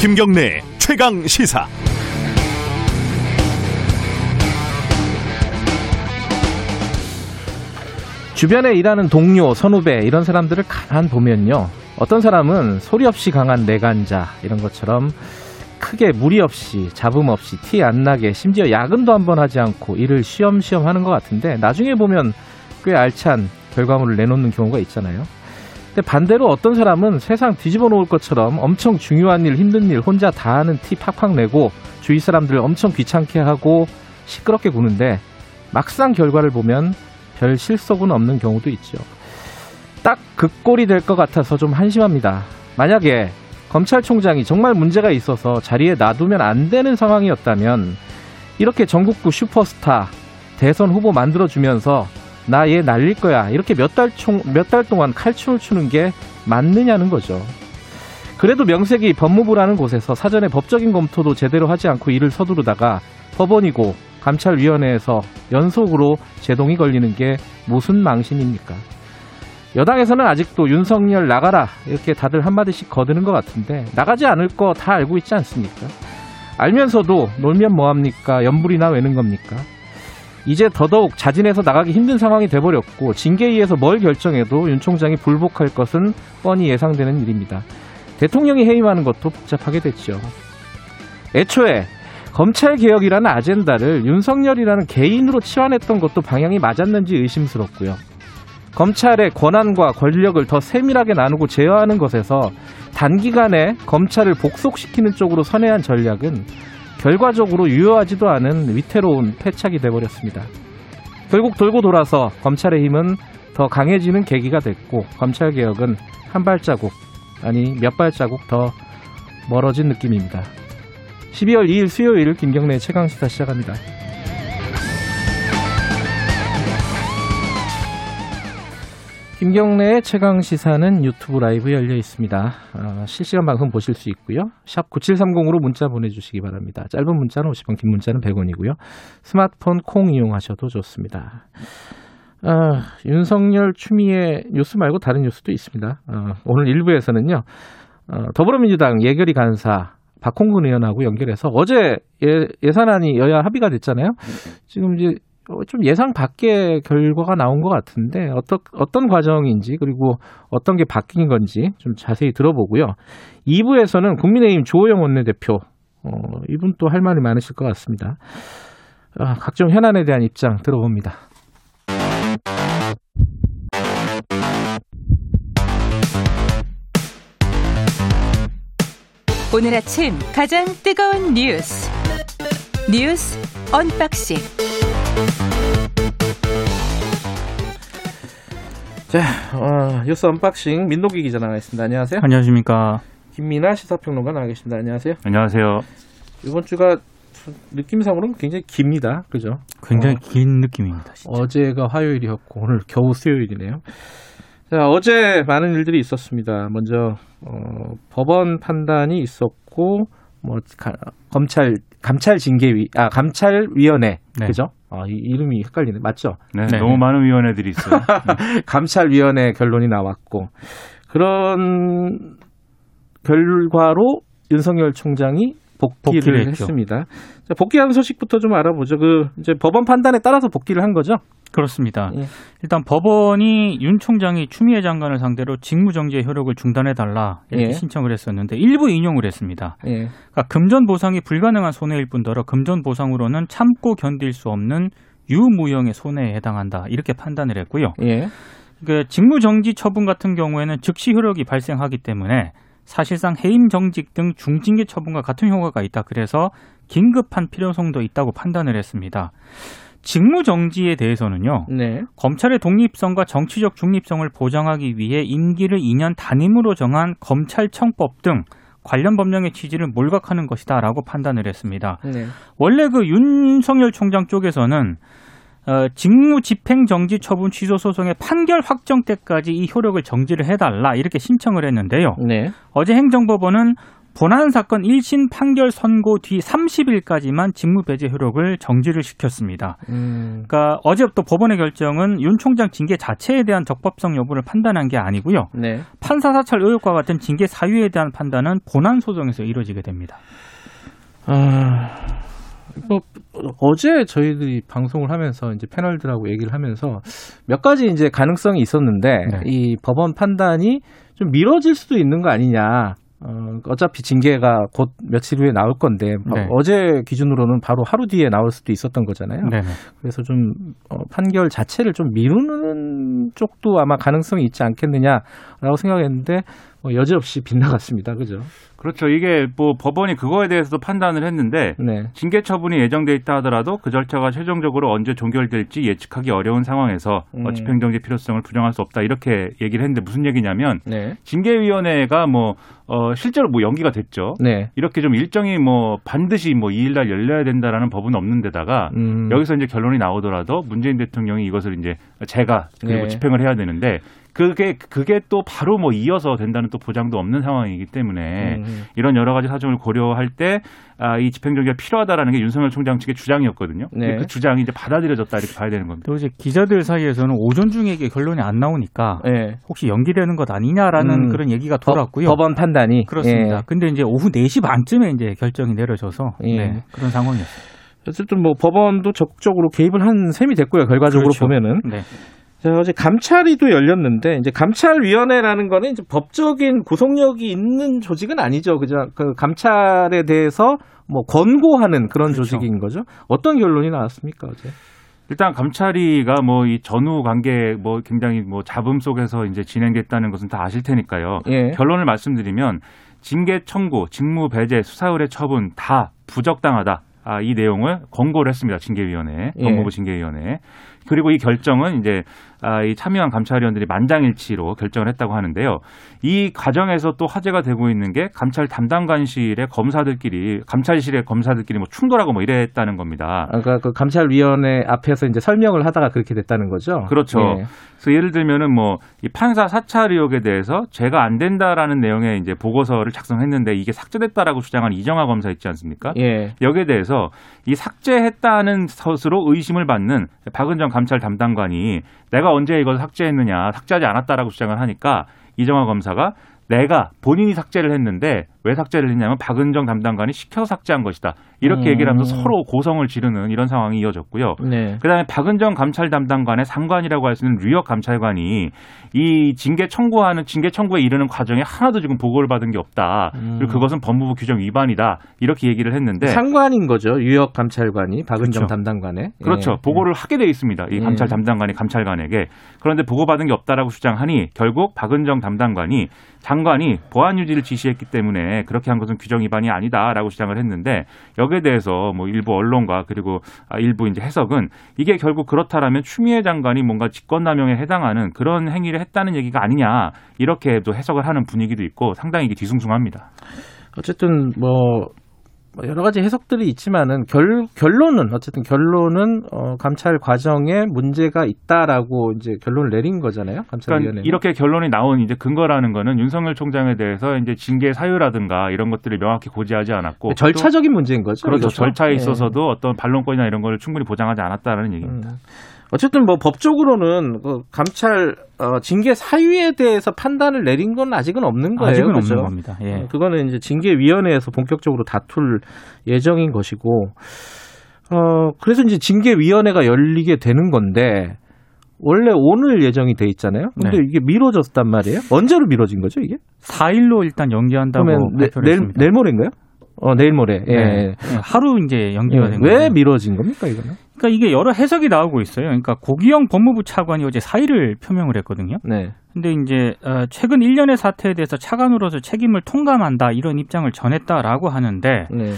김경래 최강 시사. 주변에 일하는 동료, 선후배 이런 사람들을 가만 보면요. 어떤 사람은 소리 없이 강한 내간자 이런 것처럼 크게 무리 없이 잡음 없이 티 안 나게 심지어 야근도 한번 하지 않고 일을 쉬엄쉬엄 하는 것 같은데 나중에 보면 꽤 알찬 결과물을 내놓는 경우가 있잖아요. 반대로 어떤 사람은 세상 뒤집어 놓을 것처럼 엄청 중요한 일, 힘든 일 혼자 다 하는 티 팍팍 내고 주위 사람들을 엄청 귀찮게 하고 시끄럽게 구는데 막상 결과를 보면 별 실속은 없는 경우도 있죠. 딱 그 꼴이 될 것 같아서 좀 한심합니다. 만약에 검찰총장이 정말 문제가 있어서 자리에 놔두면 안 되는 상황이었다면 이렇게 전국구 슈퍼스타 대선 후보 만들어주면서 나 얘 날릴 거야 이렇게 몇 달 총 몇 달 동안 칼춤을 추는 게 맞느냐는 거죠. 그래도 명색이 법무부라는 곳에서 사전에 법적인 검토도 제대로 하지 않고 일을 서두르다가 법원이고 감찰위원회에서 연속으로 제동이 걸리는 게 무슨 망신입니까? 여당에서는 아직도 윤석열 나가라 이렇게 다들 한마디씩 거드는 것 같은데 나가지 않을 거 다 알고 있지 않습니까? 알면서도 놀면 뭐합니까? 연불이나 외는 겁니까? 이제 더더욱 자진해서 나가기 힘든 상황이 돼버렸고 징계위에서 뭘 결정해도 윤 총장이 불복할 것은 뻔히 예상되는 일입니다. 대통령이 해임하는 것도 복잡하게 됐죠. 애초에 검찰 개혁이라는 아젠다를 윤석열이라는 개인으로 치환했던 것도 방향이 맞았는지 의심스럽고요. 검찰의 권한과 권력을 더 세밀하게 나누고 제어하는 것에서 단기간에 검찰을 복속시키는 쪽으로 선회한 전략은 결과적으로 유효하지도 않은 위태로운 패착이 돼버렸습니다. 결국 돌고 돌아서 검찰의 힘은 더 강해지는 계기가 됐고 검찰 개혁은 한 발자국 아니 몇 발자국 더 멀어진 느낌입니다. 12월 2일 수요일 김경래 최강 시사 시작합니다. 김경래의 최강 시사는 유튜브 라이브 열려 있습니다. 어, 실시간 방송 보실 수 있고요. 샵 9730으로 문자 보내주시기 바랍니다. 짧은 문자는 50원, 긴 문자는 100원이고요. 스마트폰 콩 이용하셔도 좋습니다. 어, 윤석열 추미애 뉴스 말고 다른 뉴스도 있습니다. 어, 오늘 1부에서는요. 어, 더불어민주당 예결위 간사 박홍근 의원하고 연결해서 어제 예, 예산안이 여야 합의가 됐잖아요. 지금 이제 어, 좀 예상 밖의 결과가 나온 것 같은데 어떤 어떤 과정인지 그리고 어떤 게 바뀐 건지 좀 자세히 들어보고요. 2부에서는 국민의힘 조호영 원내대표 어, 이분 또 할 말이 많으실 것 같습니다. 아, 각종 현안에 대한 입장 들어봅니다. 오늘 아침 가장 뜨거운 뉴스 뉴스 언박싱 자, 어, 뉴스 unboxing 민동기 기자 나와 있습니다. 안녕하세요. 안녕하십니까. 김민아 시사평론가 나와 계십니다. 안녕하세요. 안녕하세요. 이번 주가 느낌상으로는 굉장히 깁니다. 그죠? 굉장히 어, 긴 느낌입니다. 진짜. 어제가 화요일이었고 오늘 겨우 수요일이네요. 자, 어제 많은 일들이 있었습니다. 먼저 어, 법원 판단이 있었고 뭐 가- 검찰 감찰 징계위 아 감찰 위원회 네. 그죠? 아, 이 이름이 헷갈리네. 맞죠? 네, 네. 너무 많은 위원회들이 있어요. 감찰위원회 결론이 나왔고 그런 결과로 윤석열 총장이 복귀를, 복귀를. 했습니다. 자, 복귀한 소식부터 좀 알아보죠. 그 이제 법원 판단에 따라서 복귀를 한 거죠? 그렇습니다. 예. 일단 법원이 윤 총장이 추미애 장관을 상대로 직무정지의 효력을 중단해달라 이렇게 예. 신청을 했었는데 일부 인용을 했습니다. 예. 그러니까 금전 보상이 불가능한 손해일 뿐더러 금전 보상으로는 참고 견딜 수 없는 유무형의 손해에 해당한다 이렇게 판단을 했고요. 예. 그 직무정지 처분 같은 경우에는 즉시 효력이 발생하기 때문에 사실상 해임 정직 등 중징계 처분과 같은 효과가 있다. 그래서 긴급한 필요성도 있다고 판단을 했습니다. 직무 정지에 대해서는요. 네. 검찰의 독립성과 정치적 중립성을 보장하기 위해 임기를 2년 단임으로 정한 검찰청법 등 관련 법령의 취지를 몰각하는 것이다라고 판단을 했습니다. 네. 원래 그 윤석열 총장 쪽에서는 어, 직무 집행 정지 처분 취소 소송의 판결 확정 때까지 이 효력을 정지를 해달라 이렇게 신청을 했는데요. 네. 어제 행정법원은 본안 사건 1심 판결 선고 뒤 30일까지만 직무 배제 효력을 정지를 시켰습니다. 음. 그러니까 어제부터 법원의 결정은 윤 총장 징계 자체에 대한 적법성 여부를 판단한 게 아니고요. 네. 판사 사찰 의혹과 같은 징계 사유에 대한 판단은 본안 소송에서 이루어지게 됩니다. 아, 뭐 어제 저희들이 방송을 하면서 이제 패널들하고 얘기를 하면서 몇 가지 이제 가능성이 있었는데 네. 이 법원 판단이 좀 미뤄질 수도 있는 거 아니냐. 어, 어차피 징계가 곧 며칠 후에 나올 건데 바- 네. 어제 기준으로는 바로 하루 뒤에 나올 수도 있었던 거잖아요. 네네. 그래서 좀 어, 판결 자체를 좀 미루는 쪽도 아마 가능성이 있지 않겠느냐라고 생각했는데 뭐 여지없이 빗나갔습니다. 그죠? 그렇죠. 이게 뭐 법원이 그거에 대해서도 판단을 했는데 네. 징계 처분이 예정돼 있다 하더라도 그 절차가 최종적으로 언제 종결될지 예측하기 어려운 상황에서 음. 어, 집행정지 필요성을 부정할 수 없다 이렇게 얘기를 했는데 무슨 얘기냐면 네. 징계위원회가 뭐 어, 실제로 뭐 연기가 됐죠. 네. 이렇게 좀 일정이 뭐 반드시 뭐 2일날 열려야 된다라는 법은 없는 데다가 음. 여기서 이제 결론이 나오더라도 문재인 대통령이 이것을 이제 제가 그리고 네. 집행을 해야 되는데 그게 그게 또 바로 뭐 이어서 된다는 또 보장도 없는 상황이기 때문에 음. 이런 여러 가지 사정을 고려할 때 아, 이 집행정지가 필요하다라는 게 윤석열 총장 측의 주장이었거든요. 네. 그 주장이 이제 받아들여졌다 이렇게 봐야 되는 겁니다. 또 이제 기자들 사이에서는 오전 중에 이게 결론이 안 나오니까 네. 혹시 연기되는 것 아니냐라는 음. 그런 얘기가 법- 돌았고요. 법원 판단이 그렇습니다. 예. 근데 이제 오후 4시 반쯤에 이제 결정이 내려져서 예. 네, 그런 상황이었어요. 어쨌든 뭐 법원도 적극적으로 개입을 한 셈이 됐고요. 결과적으로 그렇죠. 보면은 네. 자, 어제 감찰위도 열렸는데 이제 감찰위원회라는 거는 이제 법적인 구속력이 있는 조직은 아니죠. 그죠? 그 감찰에 대해서 뭐 권고하는 그런 그렇죠. 조직인 거죠. 어떤 결론이 나왔습니까 어제? 일단 감찰위가 뭐 이 전후 관계 뭐 굉장히 뭐 잡음 속에서 이제 진행됐다는 것은 다 아실 테니까요. 예. 결론을 말씀드리면 징계 청구, 직무 배제, 수사 의뢰 처분 다 부적당하다. 아, 이 내용을 권고를 했습니다. 징계위원회, 예. 법무부 징계위원회. 그리고 이 결정은 이제 아, 이 참여한 감찰위원들이 만장일치로 결정을 했다고 하는데요. 이 과정에서 또 화제가 되고 있는 게 감찰 담당관실의 검사들끼리 감찰실의 검사들끼리 뭐 충돌하고 뭐 이랬다는 겁니다. 아까 그 감찰위원회 앞에서 이제 설명을 하다가 그렇게 됐다는 거죠. 그렇죠. 예. 그래서 예를 들면은 뭐 이 판사 사찰 의혹에 대해서 죄가 안 된다라는 내용의 이제 보고서를 작성했는데 이게 삭제됐다라고 주장한 이정화 검사 있지 않습니까? 예. 여기에 대해서 이 삭제했다는 것으로 의심을 받는 박은정 감찰 담당관이 내가 언제 이걸 삭제했느냐 삭제하지 않았다라고 주장을 하니까 이정화 검사가 내가 본인이 삭제를 했는데 왜 삭제를 했냐면 박은정 담당관이 시켜 삭제한 것이다. 이렇게 음. 얘기를 하면서 서로 고성을 지르는 이런 상황이 이어졌고요. 네. 그다음에 박은정 감찰 담당관의 상관이라고 할 수 있는 류혁 감찰관이 이 징계 청구하는 징계 청구에 이르는 과정에 하나도 지금 보고를 받은 게 없다. 그리고 그것은 법무부 규정 위반이다. 이렇게 얘기를 했는데 상관인 거죠. 유역 감찰관이 박은정 네. 그렇죠. 담당관에. 그렇죠. 예. 보고를 하게 돼 있습니다. 이 예. 감찰 담당관이 감찰관에게. 그런데 보고받은 게 없다라고 주장하니 결국 박은정 담당관이 장관이 보안 유지를 지시했기 때문에 그렇게 한 것은 규정 위반이 아니다라고 주장을 했는데 여기에 대해서 뭐 일부 언론과 그리고 아, 일부 이제 해석은 이게 결국 그렇다라면 추미애 장관이 뭔가 직권남용에 해당하는 그런 행위를 했다는 얘기가 아니냐 이렇게도 해석을 하는 분위기도 있고 상당히 뒤숭숭합니다. 어쨌든 뭐 여러 가지 해석들이 있지만은 결, 결론은 어쨌든 결론은 어, 감찰 과정에 문제가 있다라고 이제 결론을 내린 거잖아요. 감찰위원회. 그러니까 이렇게 결론이 나온 이제 근거라는 거는 윤석열 총장에 대해서 이제 징계 사유라든가 이런 것들을 명확히 고지하지 않았고 절차적인 문제인 거죠. 또, 그렇죠. 절차에 예. 있어서도 어떤 반론권이나 이런 걸 충분히 보장하지 않았다라는 얘기입니다. 음. 어쨌든 뭐 법적으로는 그 감찰 어, 징계 사유에 대해서 판단을 내린 건 아직은 없는 거예요. 아직은 그죠? 없는 겁니다. 예. 어, 그거는 이제 징계위원회에서 본격적으로 다툴 예정인 것이고, 어, 그래서 이제 징계위원회가 열리게 되는 건데, 원래 오늘 예정이 돼 있잖아요. 근데 네. 이게 미뤄졌단 말이에요. 언제로 미뤄진 거죠, 이게? 4일로 일단 연기한다고 그러면 내, 발표를 내일. 내일 모레인가요? 어, 내일 모레. 예. 네. 네, 하루 이제 연기가 예. 된왜 거예요. 미뤄진 겁니까, 이거는? 그러니까 이게 여러 해석이 나오고 있어요. 그러니까 고기영 법무부 차관이 어제 사의를 표명을 했거든요. 네. 근데 이제 어, 최근 일련의 사태에 대해서 차관으로서 책임을 통감한다 이런 입장을 전했다라고 하는데 네.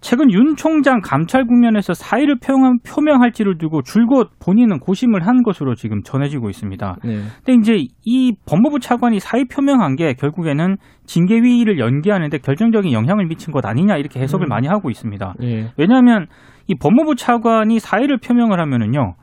최근 윤 총장 감찰 국면에서 사의를 표명, 표명할지를 두고 줄곧 본인은 고심을 한 것으로 지금 전해지고 있습니다. 네. 근데 이제 이 법무부 차관이 사의 표명한 게 결국에는 징계위를 연기하는데 결정적인 영향을 미친 것 아니냐 이렇게 해석을 음. 많이 하고 있습니다. 예. 왜냐하면 이 법무부 차관이 사의를 표명을 하면은요.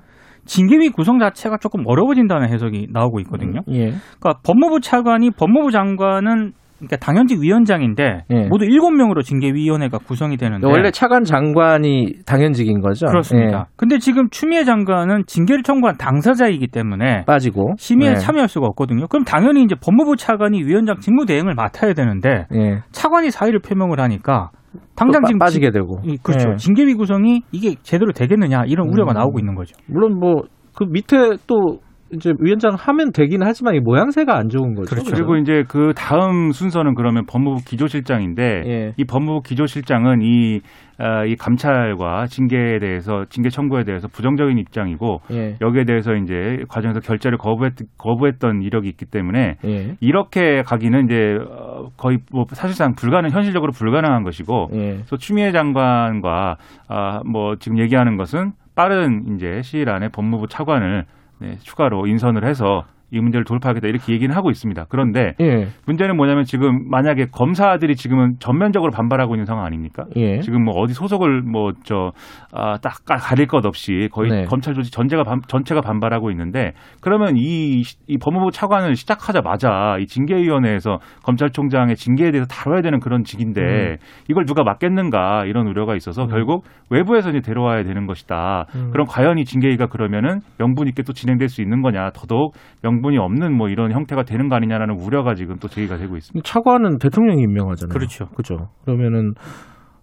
징계위 구성 자체가 조금 어려워진다는 해석이 나오고 있거든요. 예. 그러니까 법무부 차관이 법무부 장관은 그러니까 당연직 위원장인데 예. 모두 7명으로 징계위원회가 구성이 되는데 원래 차관 장관이 당연직인 거죠. 그렇습니다. 예, 근데 지금 추미애 장관은 징계를 청구한 당사자이기 때문에 빠지고 심의에 예. 참여할 수가 없거든요. 그럼 당연히 이제 법무부 차관이 위원장 직무 대행을 맡아야 되는데 예. 차관이 사의를 표명을 하니까 당장 또 지금 빠, 빠지게 지- 되고. 이- 그렇죠. 예. 징계위 구성이 이게 제대로 되겠느냐 이런 우려가 음. 나오고 있는 거죠. 물론 뭐 그 밑에 또 이제 위원장 하면 되긴 하지만 이 모양새가 안 좋은 거죠. 그렇죠. 그리고 이제 그 다음 순서는 그러면 법무부 기조실장인데 예. 이 법무부 기조실장은 이, 아, 이 감찰과 징계에 대해서 징계 청구에 대해서 부정적인 입장이고 예. 여기에 대해서 이제 과정에서 결재를 거부했, 거부했던 이력이 있기 때문에 예. 이렇게 가기는 이제 어, 거의 뭐 사실상 불가능 현실적으로 불가능한 것이고 예. 그래서 추미애 장관과 아, 뭐 지금 얘기하는 것은 빠른 이제 시일 안에 법무부 차관을 네, 추가로 인선을 해서 이 문제를 돌파하겠다 이렇게 얘기는 하고 있습니다. 그런데 예. 문제는 뭐냐면 지금 만약에 검사들이 지금은 전면적으로 반발하고 있는 상황 아닙니까? 예. 지금 뭐 어디 소속을 뭐 뭐저딱 가릴 것 없이 거의 네. 검찰 조직 전체가 반, 전체가 반발하고 있는데 그러면 이, 이 법무부 차관을 시작하자마자 이 징계위원회에서 검찰총장의 징계에 대해서 다뤄야 되는 그런 직인데 음. 이걸 누가 맡겠는가 이런 우려가 있어서 결국 외부에서 이제 데려와야 되는 것이다. 음. 그럼 과연 이 징계위가 그러면은 명분 있게 또 진행될 수 있는 거냐? 더더욱 명 분이 없는 뭐 이런 형태가 되는 거 아니냐라는 우려가 지금 또 제기가 되고 있습니다. 차관은 대통령이 임명하잖아요. 그렇죠. 그죠. 그러면은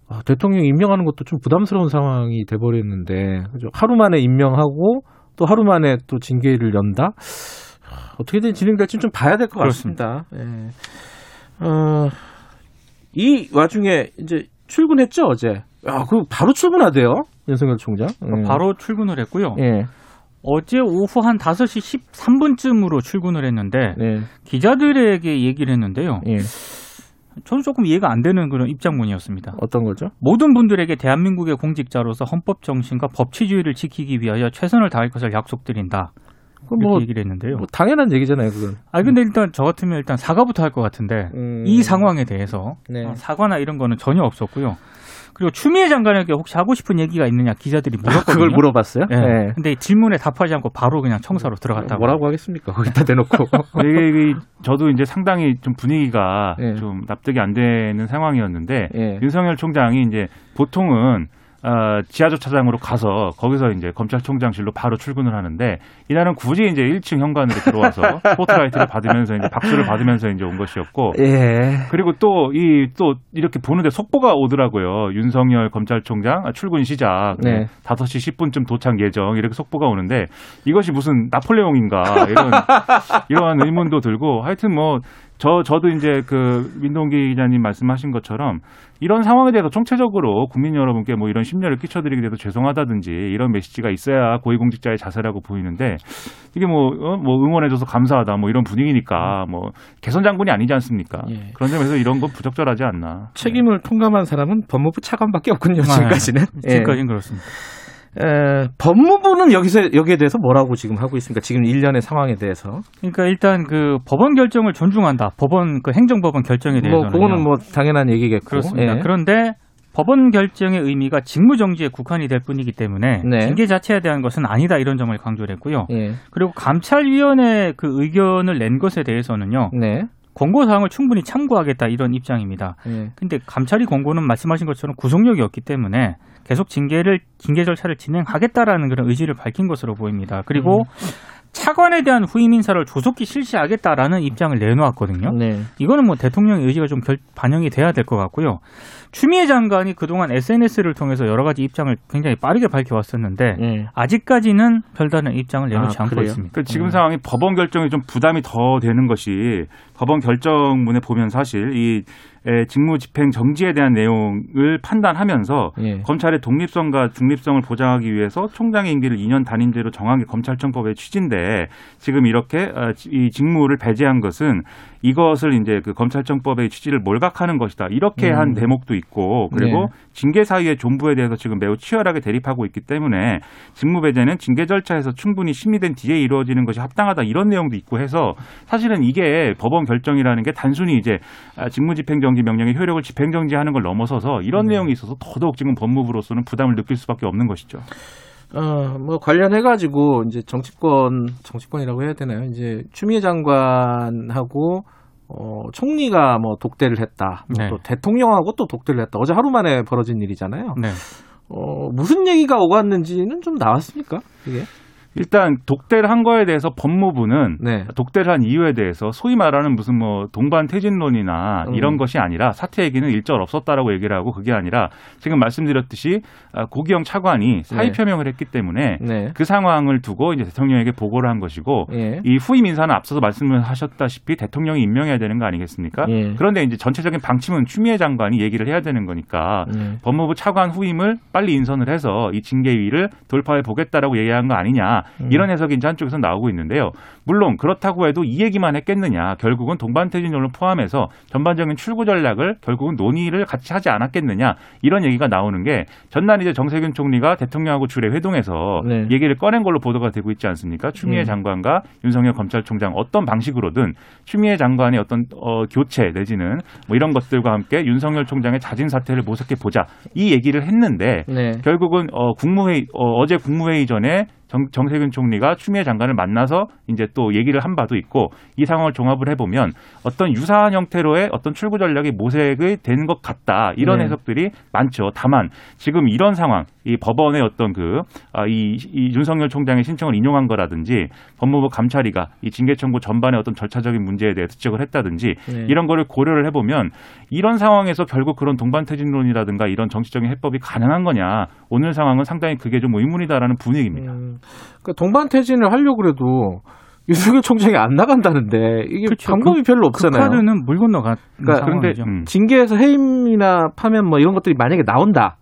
아, 대통령 임명하는 것도 좀 부담스러운 상황이 돼버렸는데 그죠? 하루 만에 임명하고 또 하루 만에 또 징계를 연다. 아, 어떻게든 진행될지 좀 봐야 될 것 같습니다. 예. 어, 이 와중에 이제 출근했죠 어제. 아, 그 바로 출근하대요 윤석열 총장. 음. 바로 출근을 했고요. 예. 어제 오후 한 5시 13분쯤으로 출근을 했는데 네. 기자들에게 얘기를 했는데요. 예. 저는 조금 이해가 안 되는 그런 입장문이었습니다. 어떤 거죠? 모든 분들에게 대한민국의 공직자로서 헌법 정신과 법치주의를 지키기 위하여 최선을 다할 것을 약속드린다. 그 이렇게 뭐, 얘기를 했는데요. 뭐 당연한 얘기잖아요, 그건. 아 근데 일단 저 같으면 일단 사과부터 할 것 같은데 음. 이 상황에 대해서 네. 어, 사과나 이런 거는 전혀 없었고요. 그리고 추미애 장관에게 혹시 하고 싶은 얘기가 있느냐 기자들이 물었거든요. 그걸 물어봤어요? 예. 네. 근데 질문에 답하지 않고 바로 그냥 청사로 들어갔다고. 뭐라고 하겠습니까? 거기다 대놓고. 이게, 이게 저도 이제 상당히 좀 분위기가 예. 좀 납득이 안 되는 상황이었는데 예. 윤석열 총장이 이제 보통은 어, 지하주차장으로 가서 거기서 이제 검찰총장실로 바로 출근을 하는데 이날은 굳이 이제 1층 현관으로 들어와서 스포트라이트를 받으면서 이제 박수를 받으면서 이제 온 것이었고 예. 그리고 또 이또 이렇게 보는데 속보가 오더라고요. 윤석열 검찰총장 아, 출근 시작 네. 5시 10분쯤 도착 예정 이렇게 속보가 오는데 이것이 무슨 나폴레옹인가 이런 이러한 의문도 들고 하여튼 뭐 저 저도 이제 그 민동기 기자님 말씀하신 것처럼 이런 상황에 대해서 총체적으로 국민 여러분께 뭐 이런 심려를 끼쳐드리게 돼서 죄송하다든지 이런 메시지가 있어야 고위공직자의 자세라고 보이는데 이게 뭐, 어? 뭐 응원해줘서 감사하다 뭐 이런 분위기니까 뭐 개선 장군이 아니지 않습니까? 예. 그런 점에서 이런 건 부적절하지 않나. 책임을 통감한 사람은 법무부 차관밖에 없군요, 아, 지금까지는. 예. 지금까지는 그렇습니다. 에, 법무부는 여기서, 여기에 대해서 뭐라고 지금 하고 있습니까? 지금 일련의 상황에 대해서. 그러니까 일단 그 법원 결정을 존중한다. 법원 그 행정법원 결정에 뭐, 대해서는 그거는 뭐 당연한 얘기겠고. 그렇습니다. 예. 그런데 법원 결정의 의미가 직무 정지에 국한이 될 뿐이기 때문에 네. 징계 자체에 대한 것은 아니다 이런 점을 강조를 했고요. 예. 그리고 감찰위원회 그 의견을 낸 것에 대해서는요. 네. 권고 사항을 충분히 참고하겠다 이런 입장입니다. 예. 근데 감찰위 권고는 말씀하신 것처럼 구속력이 없기 때문에 계속 징계를 징계 절차를 진행하겠다라는 그런 의지를 밝힌 것으로 보입니다. 그리고 차관에 대한 후임 인사를 조속히 실시하겠다라는 입장을 내놓았거든요. 네. 이거는 뭐 대통령의 의지가 좀 결- 반영이 돼야 될 것 같고요. 추미애 장관이 그동안 SNS를 통해서 여러 가지 입장을 굉장히 빠르게 밝혀왔었는데 예. 아직까지는 별다른 입장을 내놓지 아, 않고 그래요? 있습니다. 그 지금 상황이 법원 결정이 좀 부담이 더 되는 것이 법원 결정문에 보면 사실 이 에, 직무 집행 정지에 대한 내용을 판단하면서 예. 검찰의 독립성과 중립성을 보장하기 위해서 총장의 임기를 2년 단임제로 정한 게 검찰청법의 취지인데 지금 이렇게 어, 이 직무를 배제한 것은 이것을 이제 그 검찰청법의 취지를 몰각하는 것이다. 이렇게 음. 한 대목도 있고 그리고 네. 징계 사유의 존부에 대해서 지금 매우 치열하게 대립하고 있기 때문에 직무 배제는 징계 절차에서 충분히 심의된 뒤에 이루어지는 것이 합당하다 이런 내용도 있고 해서 사실은 이게 법원 결정이라는 게 단순히 이제 아, 직무 집행 정지 명령의 효력을 집행 정지하는 걸 넘어서서 이런 내용이 있어서 더더욱 지금 법무부로서는 부담을 느낄 수밖에 없는 것이죠. 어, 뭐 관련해 가지고 이제 정치권, 정치권이라고 해야 되나요? 이제 추미애 장관하고 어, 총리가 뭐 독대를 했다. 뭐 네. 또 대통령하고 또 독대를 했다. 어제 하루 만에 벌어진 일이잖아요. 네. 어, 무슨 얘기가 오갔는지는 좀 나왔습니까? 이게? 일단 독대를 한 거에 대해서 법무부는 네. 독대를 한 이유에 대해서 소위 말하는 무슨 뭐 동반 퇴진론이나 음. 이런 것이 아니라 사퇴 얘기는 일절 없었다라고 얘기를 하고 그게 아니라 지금 말씀드렸듯이 아, 고기영 차관이 사의 네. 표명을 했기 때문에 네. 그 상황을 두고 이제 대통령에게 보고를 한 것이고 예. 이 후임 인사는 앞서서 말씀을 하셨다시피 대통령이 임명해야 되는 거 아니겠습니까? 예. 그런데 이제 전체적인 방침은 추미애 장관이 얘기를 해야 되는 거니까 예. 법무부 차관 후임을 빨리 인선을 해서 이 징계위를 돌파해 보겠다라고 얘기한 거 아니냐 음. 이런 해석이 이제 한쪽에서 나오고 있는데요. 물론 그렇다고 해도 이 얘기만 했겠느냐 결국은 동반퇴진론을 포함해서 전반적인 출구 전략을 결국은 논의를 같이 하지 않았겠느냐 이런 얘기가 나오는 게 전날 이제 정세균 총리가 대통령하고 주례 회동에서 네. 얘기를 꺼낸 걸로 보도가 되고 있지 않습니까? 추미애 음. 장관과 윤석열 검찰총장 어떤 방식으로든 추미애 장관의 어떤 어, 교체 내지는 뭐 이런 것들과 함께 윤석열 총장의 자진 사퇴를 모색해 보자 이 얘기를 했는데 네. 결국은 어, 국무회의 어, 제 국무회의 전에 정, 정세균 총리가 추미애 장관을 만나서 이제 또 얘기를 한 바도 있고 이 상황을 종합을 해보면 어떤 유사한 형태로의 어떤 출구 전략이 모색이 된 것 같다 이런 네. 해석들이 많죠. 다만 지금 이런 상황 이 법원의 어떤 그 아, 이, 이 윤석열 총장의 신청을 인용한 거라든지 법무부 감찰위가 이 징계 청구 전반의 어떤 절차적인 문제에 대해 지적을 했다든지 네. 이런 거를 고려를 해보면 이런 상황에서 결국 그런 동반퇴진론이라든가 이런 정치적인 해법이 가능한 거냐 오늘 상황은 상당히 그게 좀 의문이다라는 분위기입니다. 음, 그러니까 동반퇴진을 하려고 그래도 윤석열 총장이 안 나간다는데 이게 그렇죠. 방법이 별로 그 없잖아요. 카드는 물 건너간 그러니까 상황이죠. 음. 징계에서 해임이나 파면 뭐 이런 것들이 만약에 나온다.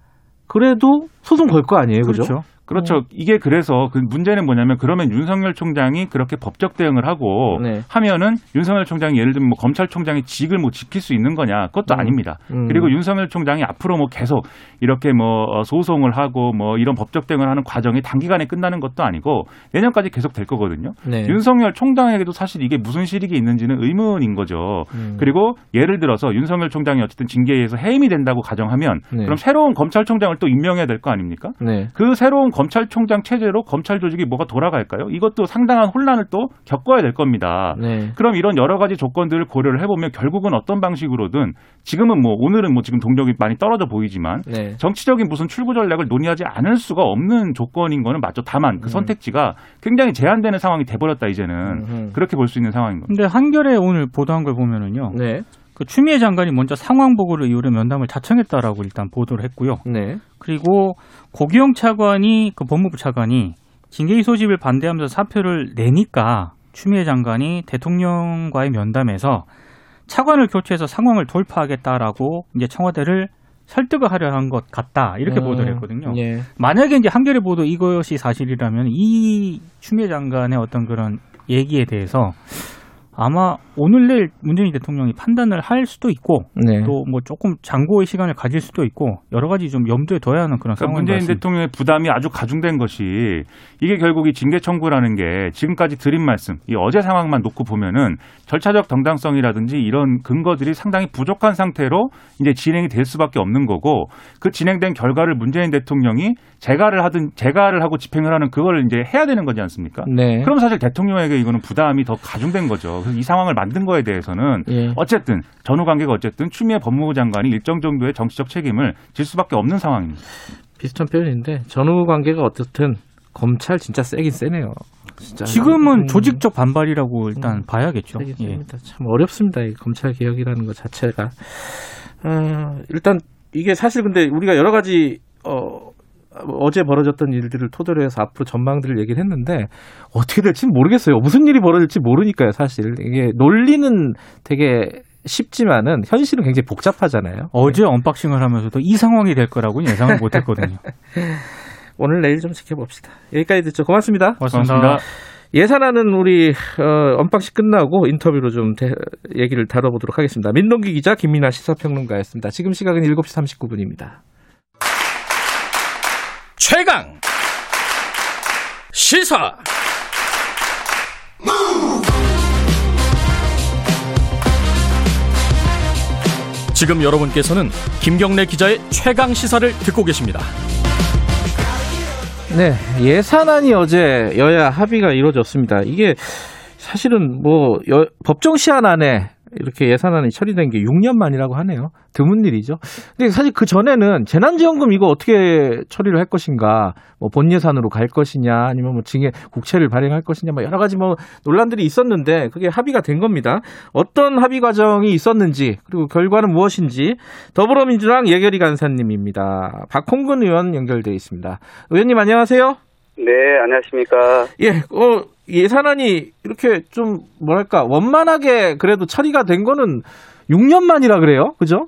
그래도 소송 걸 거 아니에요, 그죠? 그렇죠. 그렇죠. 이게 그래서 그 문제는 뭐냐면 그러면 윤석열 총장이 그렇게 법적 대응을 하고 네. 하면은 윤석열 총장이 예를 들면 뭐 검찰총장의 직을 뭐 지킬 수 있는 거냐? 그것도 음. 아닙니다. 음. 그리고 윤석열 총장이 앞으로 뭐 계속 이렇게 뭐 어, 소송을 하고 뭐 이런 법적 대응을 하는 과정이 단기간에 끝나는 것도 아니고 내년까지 계속 될 거거든요. 네. 윤석열 총장에게도 사실 이게 무슨 실익이 있는지는 의문인 거죠. 음. 그리고 예를 들어서 윤석열 총장이 어쨌든 징계에 의해서 해임이 된다고 가정하면 네. 그럼 새로운 검찰총장을 또 임명해야 될 거 아닙니까? 네. 그 새로운 검찰총장 체제로 검찰 조직이 뭐가 돌아갈까요? 이것도 상당한 혼란을 또 겪어야 될 겁니다. 네. 그럼 이런 여러 가지 조건들을 고려를 해보면 결국은 어떤 방식으로든 지금은 뭐 오늘은 뭐 지금 동력이 많이 떨어져 보이지만 네. 정치적인 무슨 출구 전략을 논의하지 않을 수가 없는 조건인 거는 맞죠. 다만 그 음. 선택지가 굉장히 제한되는 상황이 돼버렸다 이제는 음흠. 그렇게 볼 수 있는 상황인 겁니다. 근데 한겨레 오늘 보도한 걸 보면은요. 네. 그 추미애 장관이 먼저 상황 보고를 이유로 면담을 자청했다라고 일단 보도를 했고요. 네. 그리고 고기영 차관이 그 법무부 차관이 징계위 소집을 반대하면서 사표를 내니까 추미애 장관이 대통령과의 면담에서 차관을 교체해서 상황을 돌파하겠다라고 이제 청와대를 설득을 하려 한 것 같다 이렇게 음, 보도를 했거든요. 예. 만약에 이제 한겨레 보도 이것이 사실이라면 이 추미애 장관의 어떤 그런 얘기에 대해서 아마 오늘 내일 문재인 대통령이 판단을 할 수도 있고 네. 또뭐 조금 장고의 시간을 가질 수도 있고 여러 가지 좀 염두에 둬야 하는 그런 그러니까 상황인 것 문재인 같습니다. 대통령의 부담이 아주 가중된 것이 이게 결국 이 징계 청구라는 게 지금까지 드린 말씀, 이 어제 상황만 놓고 보면은 절차적 정당성이라든지 이런 근거들이 상당히 부족한 상태로 이제 진행이 될 수밖에 없는 거고 그 진행된 결과를 문재인 대통령이 재가를 하든 재가를 하고 집행을 하는 그걸 이제 해야 되는 거지 않습니까? 네. 그럼 사실 대통령에게 이거는 부담이 더 가중된 거죠. 그래서 이 상황을 만든 거에 대해서는 예. 어쨌든 전후 관계가 어쨌든 추미애 법무부 장관이 일정 정도의 정치적 책임을 질 수밖에 없는 상황입니다. 비슷한 표현인데 전후 관계가 어떻든 검찰 진짜 세긴 세네요. 진짜. 지금은 음, 조직적 반발이라고 일단 음, 봐야겠죠. 예. 참 어렵습니다. 이 검찰 개혁이라는 것 자체가. 어, 일단 이게 사실 근데 우리가 여러 가지 어 어제 벌어졌던 일들을 토대로 해서 앞으로 전망들을 얘기를 했는데 어떻게 될지는 모르겠어요. 무슨 일이 벌어질지 모르니까요, 사실. 이게 논리는 되게 쉽지만은 현실은 굉장히 복잡하잖아요. 어제 unboxing을 하면서도 이 상황이 될 거라고는 예상을 못 했거든요. 오늘 내일 좀 지켜봅시다. 여기까지 듣죠. 고맙습니다. 고맙습니다. 예산안은 우리 어, unboxing 끝나고 인터뷰로 좀 대- 얘기를 다뤄보도록 하겠습니다. 민동기 기자 김민아 시사평론가였습니다. 지금 시각은 7시 39분입니다. 최강 시사 지금 여러분께서는 김경래 기자의 최강 시사를 듣고 계십니다. 네, 예산안이 어제 여야 합의가 이루어졌습니다. 이게 사실은 뭐 여- 법정 시한 안에 이렇게 예산안이 처리된 게 6년 만이라고 하네요. 드문 일이죠. 근데 사실 그 전에는 재난지원금 이거 어떻게 처리를 할 것인가, 뭐 본 예산으로 갈 것이냐, 아니면 뭐 징계 국채를 발행할 것이냐, 뭐 여러 가지 뭐 논란들이 있었는데 그게 합의가 된 겁니다. 어떤 합의 과정이 있었는지 그리고 결과는 무엇인지 더불어민주당 예결위 간사님입니다. 박홍근 의원 연결돼 있습니다. 의원님 안녕하세요. 네, 안녕하십니까. 예, 어, 예산안이 이렇게 좀 뭐랄까 원만하게 그래도 처리가 된 거는 6년 만이라 그래요, 그죠?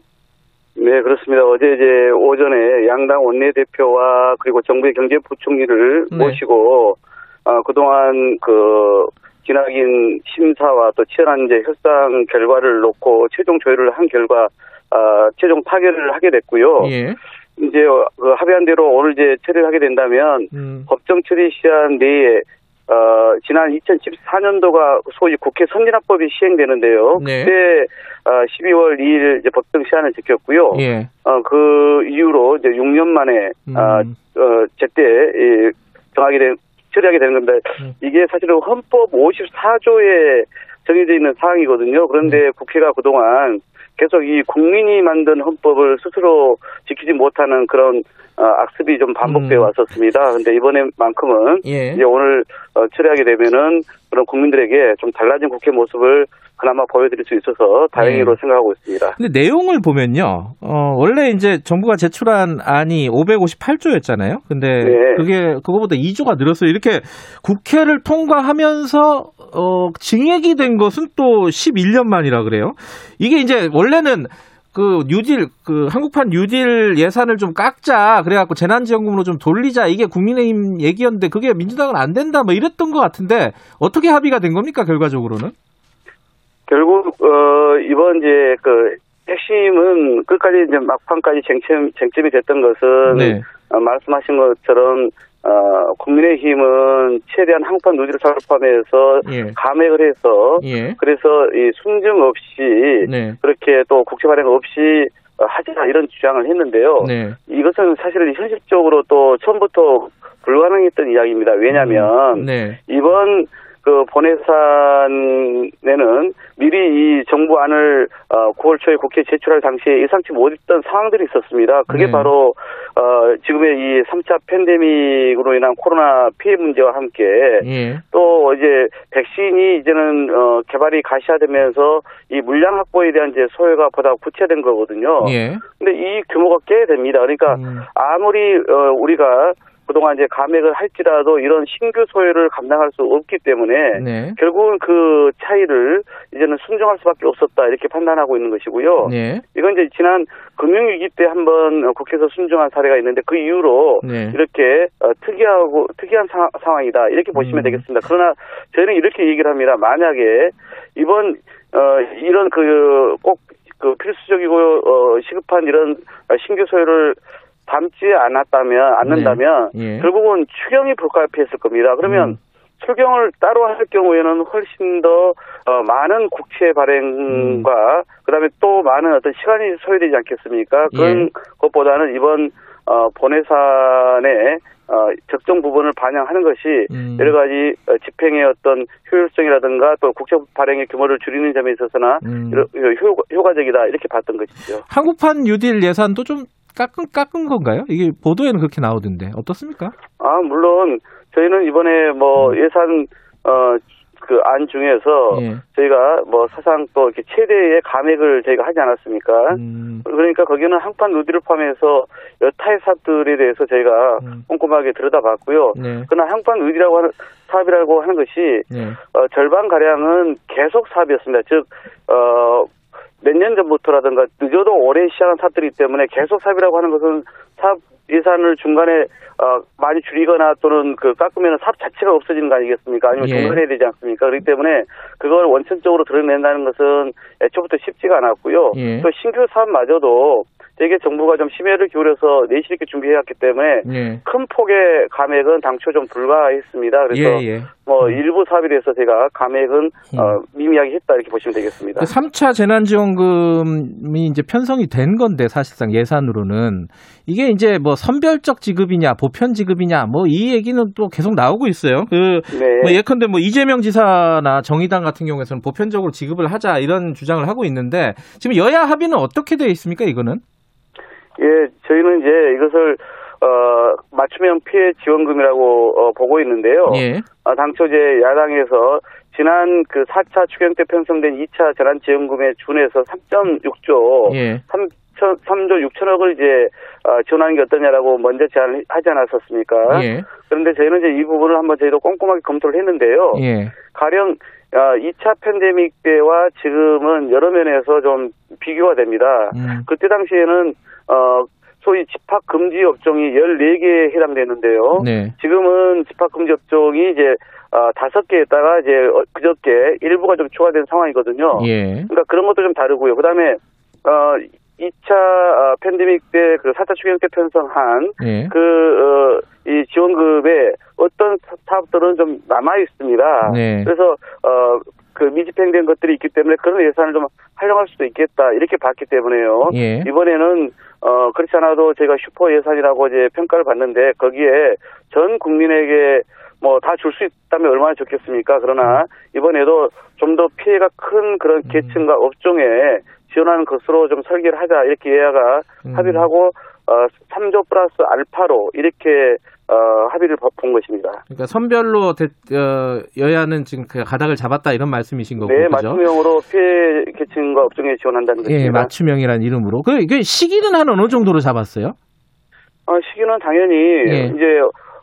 네, 그렇습니다. 어제 이제 오전에 양당 원내대표와 그리고 정부의 경제부총리를 네. 모시고, 어, 그동안 그, 기나긴 심사와 또 치열한 이제 협상 결과를 놓고 최종 조율을 한 결과, 어, 최종 파결을 하게 됐고요. 예. 이제 그 합의한 대로 오늘 이제 처리를 하게 된다면 음, 법정 처리 시한 내에 어, 지난 2014년도가 소위 국회 선진화법이 시행되는데요. 네. 그때 어, 12월 2일 이제 법정 시한을 지켰고요. 예. 어, 그 이후로 이제 6년 만에 음. 어, 어, 제때 이, 정하게 된 처리하게 되는 겁니다. 음. 이게 사실은 헌법 54조에 정해져 있는 사항이거든요. 그런데 음. 국회가 그동안 계속 이 국민이 만든 헌법을 스스로 지키지 못하는 그런 어, 악습이 좀 반복되어 음. 왔었습니다. 근데 이번에만큼은 예. 이제 오늘 어, 처리하게 되면은 그런 국민들에게 좀 달라진 국회 모습을 그나마 보여드릴 수 있어서 다행으로 네. 생각하고 있습니다. 근데 내용을 보면요, 어, 원래 이제 정부가 제출한 안이 558조였잖아요. 근데 네. 그게 그거보다 2조가 늘었어요. 이렇게 국회를 통과하면서 어, 징액이 된 것은 또 11년 만이라 그래요. 이게 이제 원래는 그 뉴딜 그 한국판 뉴딜 예산을 좀 깎자 그래갖고 재난지원금으로 좀 돌리자 이게 국민의힘 얘기였는데 그게 민주당은 안 된다 뭐 이랬던 것 같은데 어떻게 합의가 된 겁니까 결과적으로는? 결국 어 이번 이제 그 핵심은 끝까지 이제 막판까지 쟁점 쟁점이 됐던 것은 네. 어, 말씀하신 것처럼 어 국민의힘은 최대한 항판 누디를 살포함해서 예. 감액을 해서 예. 그래서 이 순증 없이 네. 그렇게 또 국채 발행 없이 어, 하자 이런 주장을 했는데요. 네. 이것은 사실 현실적으로 또 처음부터 불가능했던 이야기입니다. 왜냐하면 네. 이번 그 본회의산에는 미리 이 정부안을 어 9월 초에 국회에 제출할 당시에 예상치 못했던 상황들이 있었습니다. 그게 네. 바로 어 지금의 이 3차 팬데믹으로 인한 코로나 피해 문제와 함께 예. 또 이제 백신이 이제는 어 개발이 가시화되면서 이 물량 확보에 대한 이제 소요가 보다 구체된 거거든요. 예. 근데 이 규모가 꽤 됩니다. 그러니까 음. 아무리 어, 우리가 그동안 이제 감액을 할지라도 이런 신규 소요를 감당할 수 없기 때문에 네. 결국은 그 차이를 이제는 순정할 수밖에 없었다 이렇게 판단하고 있는 것이고요. 네. 이건 이제 지난 금융위기 때 한번 국회에서 순정한 사례가 있는데 그 이후로 네. 이렇게 어, 특이하고 특이한 사- 상황이다 이렇게 보시면 음. 되겠습니다. 그러나 저희는 이렇게 얘기를 합니다. 만약에 이번 어, 이런 그꼭그 필수적이고 어, 시급한 이런 신규 소요를 담지 않았다면 않는다면 예. 결국은 추경이 불가피했을 겁니다. 그러면 음. 추경을 따로 할 경우에는 훨씬 더 어, 많은 국채 발행과 음. 그다음에 또 많은 어떤 시간이 소요되지 않겠습니까? 그런 예. 것보다는 이번 어, 본회산의 어, 적정 부분을 반영하는 것이 음. 여러 가지 어, 집행의 어떤 효율성이라든가 또 국채 발행의 규모를 줄이는 점에 있어서나 음. 효과적이다 이렇게 봤던 것이죠. 한국판 뉴딜 예산도 좀 깎은 깎은 건가요? 이게 보도에는 그렇게 나오던데 어떻습니까? 아 물론 저희는 이번에 뭐 예산 어 그 안 중에서 음. 예. 저희가 뭐 사상 또 이렇게 최대의 감액을 저희가 하지 않았습니까? 음. 그러니까 거기는 항판 누디를 포함해서 여타의 사업들에 대해서 저희가 음. 꼼꼼하게 들여다봤고요. 네. 그러나 항판 누디라고 하는 사업이라고 하는 것이 네. 어, 절반 가량은 계속 사업이었습니다. 즉 어, 몇 년 전부터라든가 늦어도 오래 시작한 사업들이기 때문에 계속 사업이라고 하는 것은 사업 예산을 중간에 어, 많이 줄이거나 또는 그 깎으면 사업 자체가 없어지는 거 아니겠습니까? 아니면 예. 중단해야 되지 않습니까? 그렇기 때문에 그걸 원천적으로 드러낸다는 것은 애초부터 쉽지가 않았고요. 예. 또 신규 사업마저도 되게 정부가 좀 심혈을 기울여서 내실 있게 준비해왔기 때문에 예. 큰 폭의 감액은 당초 좀 불가했습니다. 그래서 예, 예. 뭐 일부 사업에 대해서 제가 감액은 어, 미미하게 했다 이렇게 보시면 되겠습니다. 그 3차 재난지원금이 이제 편성이 된 건데 사실상 예산으로는 이게 이제 뭐 선별적 지급이냐 보편 지급이냐 뭐 이 얘기는 또 계속 나오고 있어요. 그 네. 뭐 예컨대 뭐 이재명 지사나 정의당 같은 경우에서는 보편적으로 지급을 하자 이런 주장을 하고 있는데 지금 여야 합의는 어떻게 되어 있습니까? 이거는? 예, 저희는 이제 이것을 어, 맞춤형 피해 지원금이라고 어, 보고 있는데요. 예. 아, 당초 이제 야당에서 지난 그 4차 추경 때 편성된 2차 재난지원금에 준해서 3.6조, 예. 3천, 3조 6천억을 이제 어, 지원하는 게 어떠냐라고 먼저 제안을 하지 않았었습니까? 예. 그런데 저희는 이제 이 부분을 한번 저희도 꼼꼼하게 검토를 했는데요. 예. 가령 어, 2차 팬데믹 때와 지금은 여러 면에서 좀 비교가 됩니다. 음. 그때 당시에는 어 소위 집합 금지 업종이 14개에 해당되는데요. 네. 지금은 집합 금지 업종이 이제 어, 5개에다가 이제 어, 그저께 일부가 좀 추가된 상황이거든요. 예. 그러니까 그런 것도 좀 다르고요. 그다음에 어 2차 어, 팬데믹 때 그 4차 추경 때 편성한 예. 그, 어, 이 지원금에 어떤 사- 사업들은 좀 남아 있습니다. 네. 그래서, 어, 그 미집행된 것들이 있기 때문에 그런 예산을 좀 활용할 수도 있겠다. 이렇게 봤기 때문에요. 예. 이번에는, 어, 그렇지 않아도 저희가 슈퍼 예산이라고 이제 평가를 받는데 거기에 전 국민에게 뭐 다 줄 수 있다면 얼마나 좋겠습니까? 그러나 이번에도 좀 더 피해가 큰 그런 계층과 업종에 지원하는 것으로 좀 설계를 하자 이렇게 여야가 음. 합의를 하고 어 3조 플러스 알파로 이렇게 어 합의를 보- 본 것입니다. 그러니까 선별로 대- 어, 여야는 지금 그 가닥을 잡았다 이런 말씀이신 거고 네, 그죠? 맞춤형으로 피해 계층과 업종에 지원한다는 것입니다. 예, 맞춤형이라는 이름으로. 그, 그 시기는 한 어느 정도로 잡았어요? 어, 시기는 당연히 예. 이제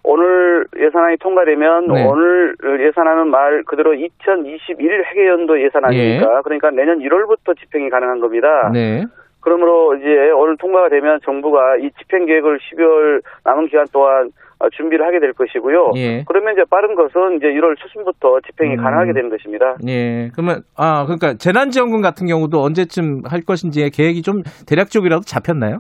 오늘 예산안이 통과되면 네. 오늘 예산안은 말 그대로 2021 회계연도 예산 아닙니까? 그러니까 내년 1월부터 집행이 가능한 겁니다. 네. 그러므로 이제 오늘 통과가 되면 정부가 이 집행 계획을 12월 남은 기간 동안 어, 준비를 하게 될 것이고요. 예. 그러면 이제 빠른 것은 이제 1월 초순부터 집행이 음. 가능하게 되는 것입니다. 예. 그러면, 아, 그러니까 재난지원금 같은 경우도 언제쯤 할 것인지의 계획이 좀 대략적이라도 잡혔나요?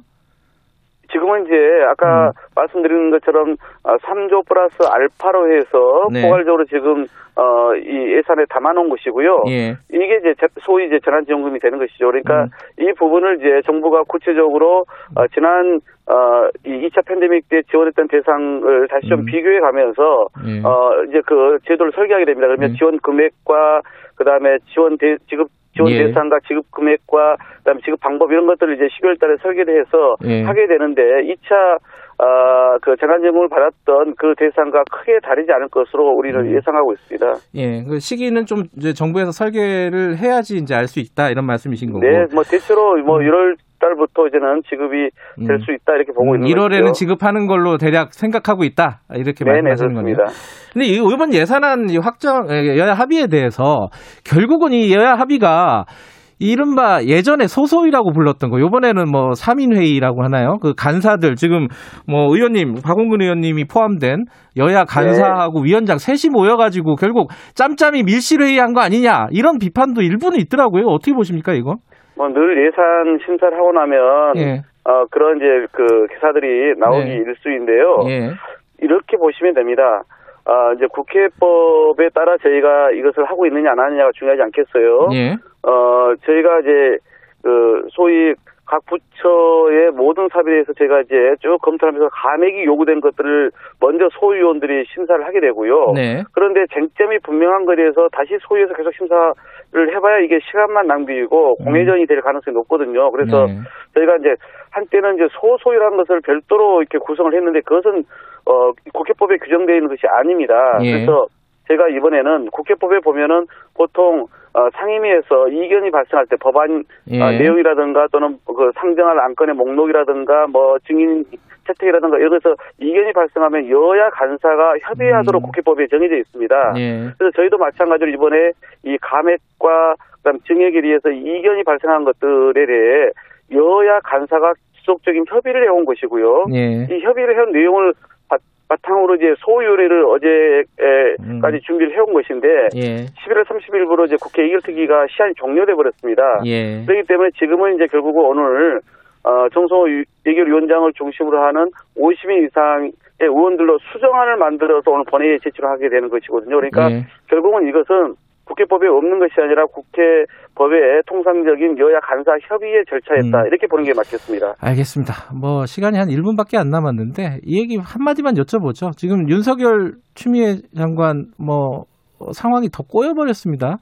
지금은 이제 아까 음. 말씀드린 것처럼 어, 3조 플러스 알파로 해서 네. 포괄적으로 지금 어, 이 예산에 담아놓은 것이고요. 예. 이게 이제 제- 소위 이제 재난지원금이 되는 것이죠. 그러니까 음. 이 부분을 이제 정부가 구체적으로 어, 지난 어, 이 2차 팬데믹 때 지원했던 대상을 다시 좀 음. 비교해 가면서 예. 어, 이제 그 제도를 설계하게 됩니다. 그러면 음. 지원 금액과 그 다음에 지원 대, 지급 지원 예. 대상과 지급 금액과 그다음에 지급 방법 이런 것들을 이제 12월 달에 설계를 해서 예. 하게 되는데 2차 어, 그 재난지원금을 받았던 그 대상과 크게 다르지 않을 것으로 우리는 음. 예상하고 있습니다. 예. 그 시기는 좀 이제 정부에서 설계를 해야지 이제 알 수 있다 이런 말씀이신 거고. 네, 뭐 대체로 뭐 1월 달부터 이제는 지급이 될 음. 수 있다 이렇게 보고 음, 있는 1월에는 것이죠. 지급하는 걸로 대략 생각하고 있다 이렇게 네네 말씀하시는 거네요. 그렇습니다. 근데 이 이번 예산안 이 확정 에, 여야 합의에 대해서 결국은 이 여야 합의가 이른바 예전에 소소위라고 불렀던 거 이번에는 뭐 3인 회의라고 하나요? 그 간사들 지금 뭐 의원님 박홍근 의원님이 포함된 여야 간사하고 위원장 셋이 모여가지고 결국 짬짬이 밀실 회의 한 거 아니냐 이런 비판도 일부는 있더라고요. 어떻게 보십니까 이거? 뭐 늘 예산 심사를 하고 나면 예, 어, 그런 이제 그 기사들이 나오기 네. 일수인데요. 예, 이렇게 보시면 됩니다. 아, 이제 국회법에 따라 저희가 이것을 하고 있느냐 안 하느냐가 중요하지 않겠어요. 예, 어, 저희가 이제 그 소위 각 부처의 모든 사업에 대해서 제가 이제 쭉 검토하면서 감액이 요구된 것들을 먼저 소위원들이 심사를 하게 되고요. 네, 그런데 쟁점이 분명한 것에 대해서 다시 소위에서 계속 심사 를 해봐야 이게 시간만 낭비이고 공회전이 될 가능성이 높거든요. 그래서 네. 저희가 이제 한때는 이제 소소위라는 것을 별도로 이렇게 구성을 했는데 그것은 어 국회법에 규정되어 있는 것이 아닙니다. 예. 그래서 제가 이번에는 국회법에 보면은 보통 어, 상임위에서 이견이 발생할 때 법안 예. 어, 내용이라든가 또는 그 상정할 안건의 목록이라든가 뭐 증인 채택이라든가 여기서 이견이 발생하면 여야 간사가 협의하도록 음. 국회법에 정해져 있습니다. 예, 그래서 저희도 마찬가지로 이번에 이 감액과 그다음 증액에 대해서 이견이 발생한 것들에 대해 여야 간사가 지속적인 협의를 해온 것이고요. 예, 이 협의를 해온 내용을 바, 바탕으로 이제 소위원회를 어제까지 음. 준비를 해온 것인데 예, 11월 30일부로 이제 국회 의결특위가 시한이 종료돼 버렸습니다. 예. 그렇기 때문에 지금은 이제 결국은 오늘 어, 정성호 유- 예결위원장을 중심으로 하는 50인 이상의 의원들로 수정안을 만들어서 오늘 본회의에 제출을 하게 되는 것이거든요. 그러니까 예. 결국은 이것은 국회법에 없는 것이 아니라 국회법의 통상적인 여야 간사 협의의 절차였다. 음. 이렇게 보는 게 맞겠습니다. 알겠습니다. 뭐 시간이 한 1분밖에 안 남았는데 이 얘기 한마디만 여쭤보죠. 지금 윤석열 추미애 장관 뭐 어, 상황이 더 꼬여버렸습니다.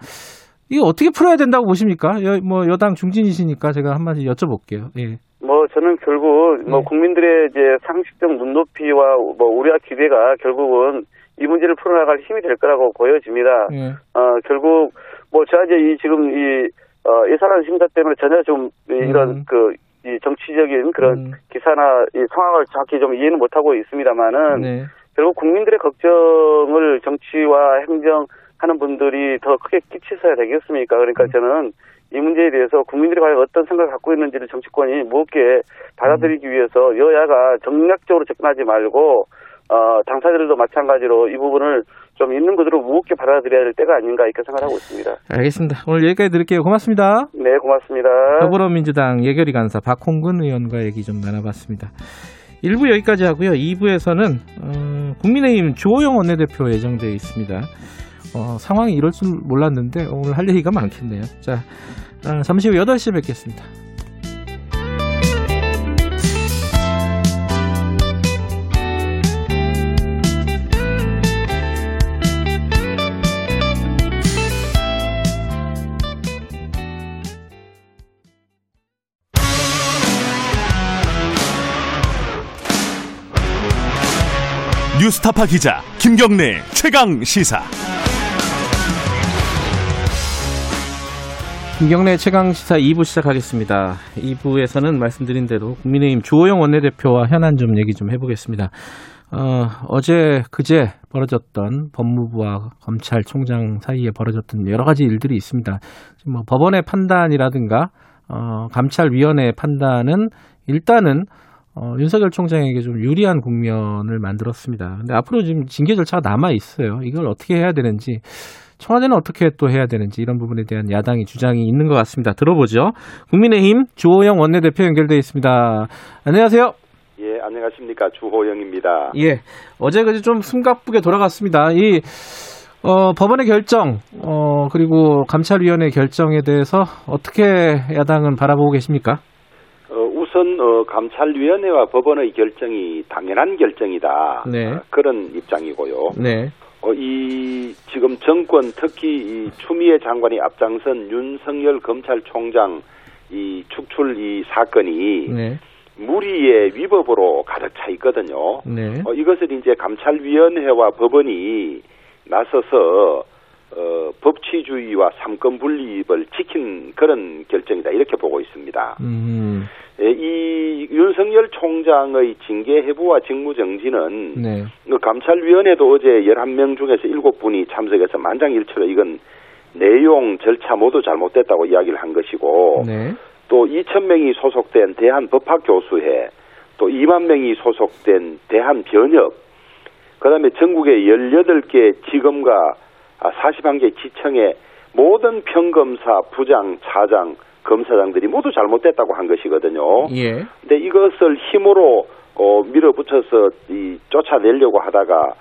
이거 어떻게 풀어야 된다고 보십니까? 여, 뭐 여당 중진이시니까 제가 한마디 여쭤볼게요. 예. 뭐 저는 결국 뭐 네. 국민들의 이제 상식적 눈높이와 뭐 우려와 기대가 결국은 이 문제를 풀어나갈 힘이 될 거라고 보여집니다. 예. 어 결국 뭐 제가 이제 이 지금 이 어, 예산안 심사 때문에 전혀 좀 이- 이런 음. 그이 정치적인 그런 음. 기사나 이 상황을 정확히 좀 이해는 못하고 있습니다만은 네. 결국 국민들의 걱정을 정치와 행정하는 분들이 더 크게 끼치셔야 되겠습니까? 그러니까 음. 저는 이 문제에 대해서 국민들이 과연 어떤 생각을 갖고 있는지를 정치권이 무겁게 받아들이기 위해서 여야가 정략적으로 접근하지 말고 어, 당사자들도 마찬가지로 이 부분을 좀 있는 그대로 무겁게 받아들여야 될 때가 아닌가 이렇게 생각하고 있습니다. 알겠습니다. 오늘 여기까지 드릴게요. 고맙습니다. 네, 고맙습니다. 더불어민주당 예결위 간사 박홍근 의원과 얘기 좀 나눠봤습니다. 1부 여기까지 하고요. 2부에서는 어, 국민의힘 주호영 원내대표 예정되어 있습니다. 어, 상황이 이럴 줄 몰랐는데 오늘 할 얘기가 많겠네요. 자, 어, 잠시 후 8시에 뵙겠습니다. 뉴스타파 기자 김경래 최강 시사. 김경래 최강 시사 2부 시작하겠습니다. 2부에서는 말씀드린 대로 국민의힘 주호영 원내대표와 현안 좀 얘기 좀 해보겠습니다. 어, 어제 그제 벌어졌던 법무부와 검찰총장 사이에 벌어졌던 여러 가지 일들이 있습니다. 지금 뭐 법원의 판단이라든가 어, 감찰위원회의 판단은 일단은 어, 윤석열 총장에게 좀 유리한 국면을 만들었습니다. 근데 앞으로 지금 징계 절차가 남아 있어요. 이걸 어떻게 해야 되는지 청와대는 어떻게 또 해야 되는지 이런 부분에 대한 야당의 주장이 있는 것 같습니다. 들어보죠. 국민의힘 주호영 원내대표 연결돼 있습니다. 안녕하세요. 예, 안녕하십니까. 주호영입니다. 예, 어제 그제 좀 숨가쁘게 돌아갔습니다. 이 어, 법원의 결정, 어, 그리고 감찰위원회 결정에 대해서 어떻게 야당은 바라보고 계십니까? 어, 우선 어, 감찰위원회와 법원의 결정이 당연한 결정이다. 네. 어, 그런 입장이고요. 네, 어, 이 지금 정권 특히 이 추미애 장관이 앞장선 윤석열 검찰총장 이 축출 이 사건이 네, 무리의 위법으로 가득 차 있거든요. 네, 어, 이것을 이제 감찰위원회와 법원이 나서서 어, 법치주의와 삼권 분립을 지킨 그런 결정이다. 이렇게 보고 있습니다. 음, 예, 이 윤석열 총장의 징계 해부와 직무 정지는 네, 그 감찰위원회도 어제 11명 중에서 7분이 참석해서 만장일치로 이건 내용 절차 모두 잘못됐다고 이야기를 한 것이고 네, 또 2,000명이 소속된 대한법학교수회 또 2만 명이 소속된 대한변협 그다음에 전국의 18개 지검과 41개 지청의 모든 평검사, 부장, 차장, 검사장들이 모두 잘못됐다고 한 것이거든요. 예, 근데 이것을 힘으로 어, 밀어붙여서 이 쫓아내려고 하다가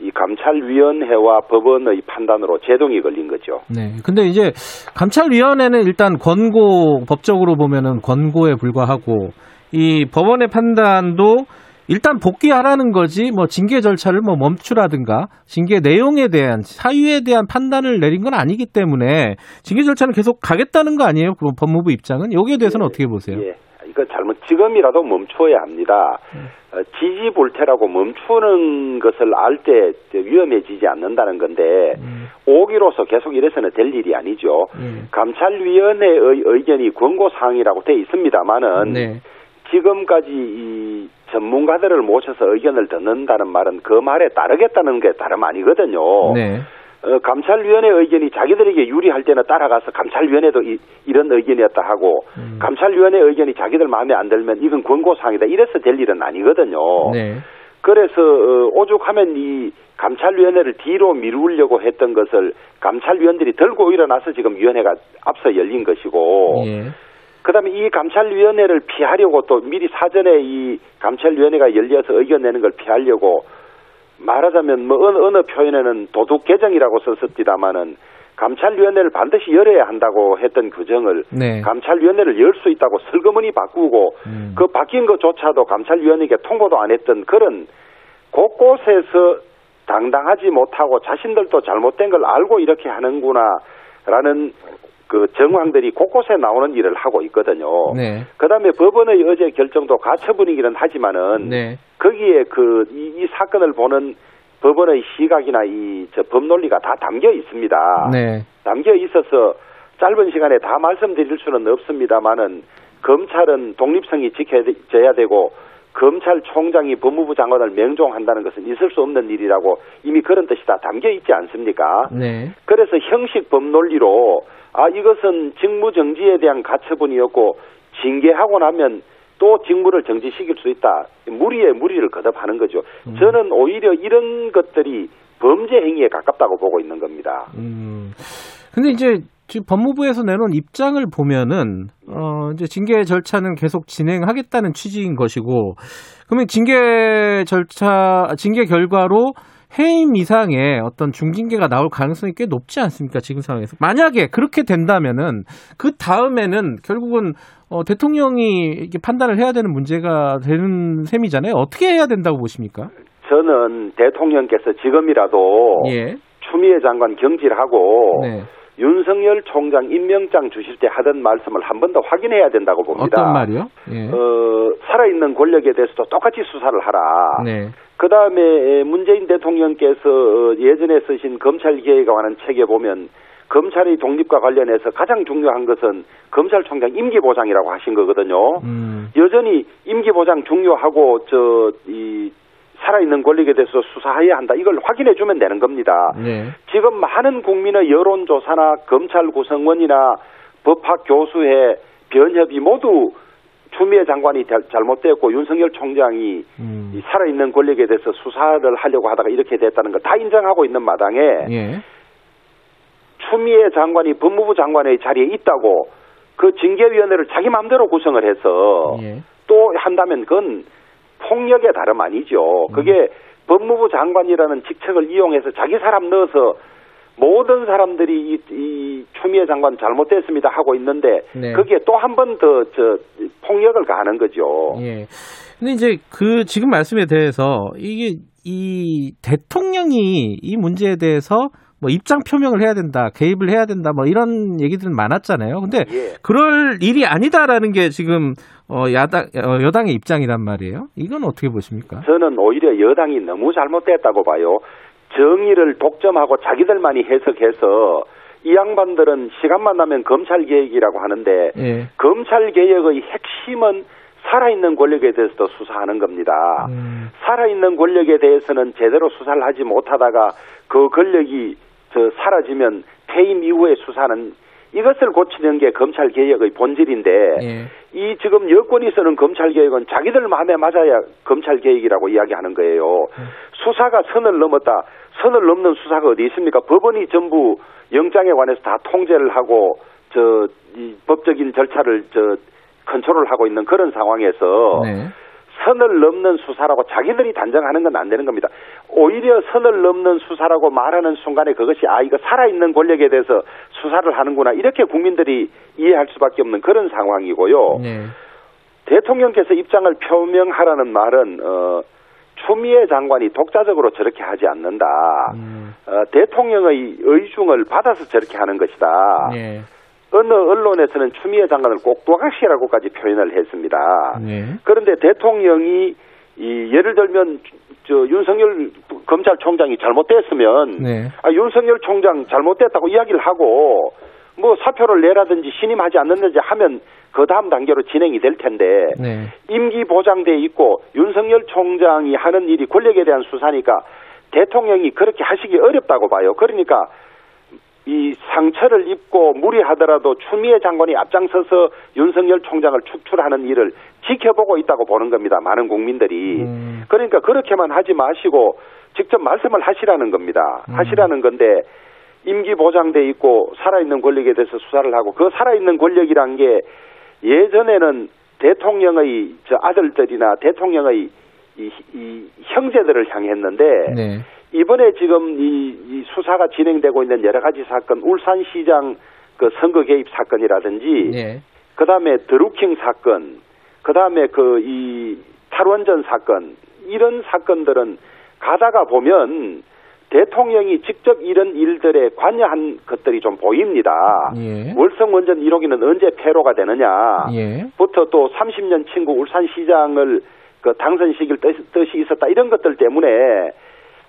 이 감찰위원회와 법원의 판단으로 제동이 걸린 거죠. 네. 근데 이제 감찰위원회는 일단 권고 법적으로 보면은 권고에 불과하고 이 법원의 판단도 일단 복귀하라는 거지 뭐 징계 절차를 뭐 멈추라든가 징계 내용에 대한 사유에 대한 판단을 내린 건 아니기 때문에 징계 절차는 계속 가겠다는 거 아니에요? 그 법무부 입장은 여기에 대해서는 어떻게 보세요? 예, 이거 잘못 지금이라도 멈춰야 합니다. 어, 지지볼테라고 멈추는 것을 알 때 위험해지지 않는다는 건데 음, 오기로서 계속 이래서는 될 일이 아니죠. 예. 감찰위원회의 의견이 권고 사항이라고 돼 있습니다만은 네. 지금까지 이 전문가들을 모셔서 의견을 듣는다는 말은 그 말에 따르겠다는 게 다름 아니거든요. 네. 어, 감찰위원회 의견이 자기들에게 유리할 때는 따라가서 감찰위원회도 이, 런 의견이었다 하고 음. 감찰위원회 의견이 자기들 마음에 안 들면 이건 권고사항이다 이래서 될 일은 아니거든요. 네. 그래서 어, 오죽하면 이 감찰위원회를 뒤로 미루려고 했던 것을 감찰위원들이 들고 일어나서 지금 위원회가 앞서 열린 것이고 예. 그다음에 이 감찰위원회를 피하려고 또 미리 사전에 이 감찰위원회가 열려서 의견 내는 걸 피하려고 말하자면 뭐 어느, 어느 표현에는 도둑 개정이라고 썼습니다마는 감찰위원회를 반드시 열어야 한다고 했던 규정을 네. 감찰위원회를 열 수 있다고 슬그머니 바꾸고 음. 그 바뀐 것조차도 감찰위원회에게 통보도 안 했던 그런 곳곳에서 당당하지 못하고 자신들도 잘못된 걸 알고 이렇게 하는구나라는 그 정황들이 곳곳에 나오는 일을 하고 있거든요. 네. 그다음에 법원의 어제 결정도 가처분이기는 하지만은 네. 거기에 그이 사건을 보는 법원의 시각이나 이 저 법논리가 다 담겨 있습니다. 네. 담겨 있어서 짧은 시간에 다 말씀드릴 수는 없습니다만은 검찰은 독립성이 지켜져야 되고 검찰총장이 법무부 장관을 명종한다는 것은 있을 수 없는 일이라고 이미 그런 뜻이 다 담겨 있지 않습니까? 네. 그래서 형식 법 논리로 아 이것은 직무 정지에 대한 가처분이었고 징계하고 나면 또 직무를 정지시킬 수 있다. 무리에 무리를 거듭하는 거죠. 저는 오히려 이런 것들이 범죄 행위에 가깝다고 보고 있는 겁니다. 음. 근데 이제 지금 법무부에서 내놓은 입장을 보면은 어 이제 징계 절차는 계속 진행하겠다는 취지인 것이고 그러면 징계 절차 징계 결과로 해임 이상의 어떤 중징계가 나올 가능성이 꽤 높지 않습니까? 지금 상황에서. 만약에 그렇게 된다면은 그 다음에는 결국은 어, 대통령이 이게 판단을 해야 되는 문제가 되는 셈이잖아요. 어떻게 해야 된다고 보십니까? 저는 대통령께서 지금이라도 예. 추미애 장관 경질하고 네. 윤석열 총장 임명장 주실 때 하던 말씀을 한 번 더 확인해야 된다고 봅니다. 어떤 말이요? 예. 어, 살아있는 권력에 대해서도 똑같이 수사를 하라. 네. 그 다음에 문재인 대통령께서 어, 예전에 쓰신 검찰개혁에 관한 책에 보면 검찰의 독립과 관련해서 가장 중요한 것은 검찰총장 임기 보장이라고 하신 거거든요. 음. 여전히 임기 보장 중요하고 저 이 살아있는 권력에 대해서 수사해야 한다. 이걸 확인해 주면 되는 겁니다. 네. 지금 많은 국민의 여론조사나 검찰 구성원이나 법학 교수회 변협이 모두 추미애 장관이 잘- 잘못됐고 윤석열 총장이 음. 이 살아있는 권력에 대해서 수사를 하려고 하다가 이렇게 됐다는 걸 다 인정하고 있는 마당에 예. 추미애 장관이 법무부 장관의 자리에 있다고 그 징계위원회를 자기 마음대로 구성을 해서 예. 또 한다면 그건 폭력의 다름 아니죠. 그게 법무부 장관이라는 직책을 이용해서 자기 사람 넣어서 모든 사람들이 이, 이 추미애 장관 잘못됐습니다 하고 있는데 네. 그게 또 한 번 더 저 폭력을 가하는 거죠. 예. 근데 이제 그 지금 말씀에 대해서 이게 이 대통령이 이 문제에 대해서 뭐 입장 표명을 해야 된다, 개입을 해야 된다, 뭐 이런 얘기들은 많았잖아요. 근데 예. 그럴 일이 아니다라는 게 지금 어 야당 어, 여당의 입장이란 말이에요. 이건 어떻게 보십니까? 저는 오히려 여당이 너무 잘못됐다고 봐요. 정의를 독점하고 자기들만이 해석해서 이 양반들은 시간만 나면 검찰 개혁이라고 하는데 예. 검찰 개혁의 핵심은 살아있는 권력에 대해서도 수사하는 겁니다. 음, 살아있는 권력에 대해서는 제대로 수사를 하지 못하다가 그 권력이 저 사라지면 퇴임 이후에 수사는 이것을 고치는 게 검찰 개혁의 본질인데 예. 이 지금 여권이 쓰는 검찰 개혁은 자기들 마음에 맞아야 검찰 개혁이라고 이야기하는 거예요. 수사가 선을 넘었다. 선을 넘는 수사가 어디 있습니까? 법원이 전부 영장에 관해서 다 통제를 하고 저 이 법적인 절차를 저 컨트롤하고 있는 그런 상황에서 네. 선을 넘는 수사라고 자기들이 단정하는 건 안 되는 겁니다. 오히려 선을 넘는 수사라고 말하는 순간에 그것이 아 이거 살아있는 권력에 대해서 수사를 하는구나 이렇게 국민들이 이해할 수밖에 없는 그런 상황이고요. 네. 대통령께서 입장을 표명하라는 말은 어, 추미애 장관이 독자적으로 저렇게 하지 않는다. 음, 어, 대통령의 의중을 받아서 저렇게 하는 것이다. 예. 어느 언론에서는 추미애 장관을 꼭두각시라고까지 표현을 했습니다. 네. 그런데 대통령이 이 예를 들면 저 윤석열 검찰총장이 잘못됐으면 네. 아, 윤석열 총장 잘못됐다고 이야기를 하고 뭐 사표를 내라든지 신임하지 않는지 하면 그 다음 단계로 진행이 될 텐데 네. 임기 보장돼 있고 윤석열 총장이 하는 일이 권력에 대한 수사니까 대통령이 그렇게 하시기 어렵다고 봐요. 그러니까 이 상처를 입고 무리하더라도 추미애 장관이 앞장서서 윤석열 총장을 축출하는 일을 지켜보고 있다고 보는 겁니다. 많은 국민들이. 음. 그러니까 그렇게만 하지 마시고 직접 말씀을 하시라는 겁니다. 하시라는 건데 임기 보장돼 있고 살아있는 권력에 대해서 수사를 하고 그 살아있는 권력이란 게 예전에는 대통령의 저 아들들이나 대통령의 이, 이 형제들을 향했는데 네. 이번에 지금 이, 이 수사가 진행되고 있는 여러 가지 사건, 울산시장 그 선거 개입 사건이라든지, 네. 그 다음에 드루킹 사건, 그 다음에 그 이 탈원전 사건, 이런 사건들은 가다가 보면 대통령이 직접 이런 일들에 관여한 것들이 좀 보입니다. 예. 월성 원전 1호기는 언제 폐로가 되느냐. 예. 부터 또 30년 친구 울산시장을 그 당선 시킬 뜻, 뜻이 있었다 이런 것들 때문에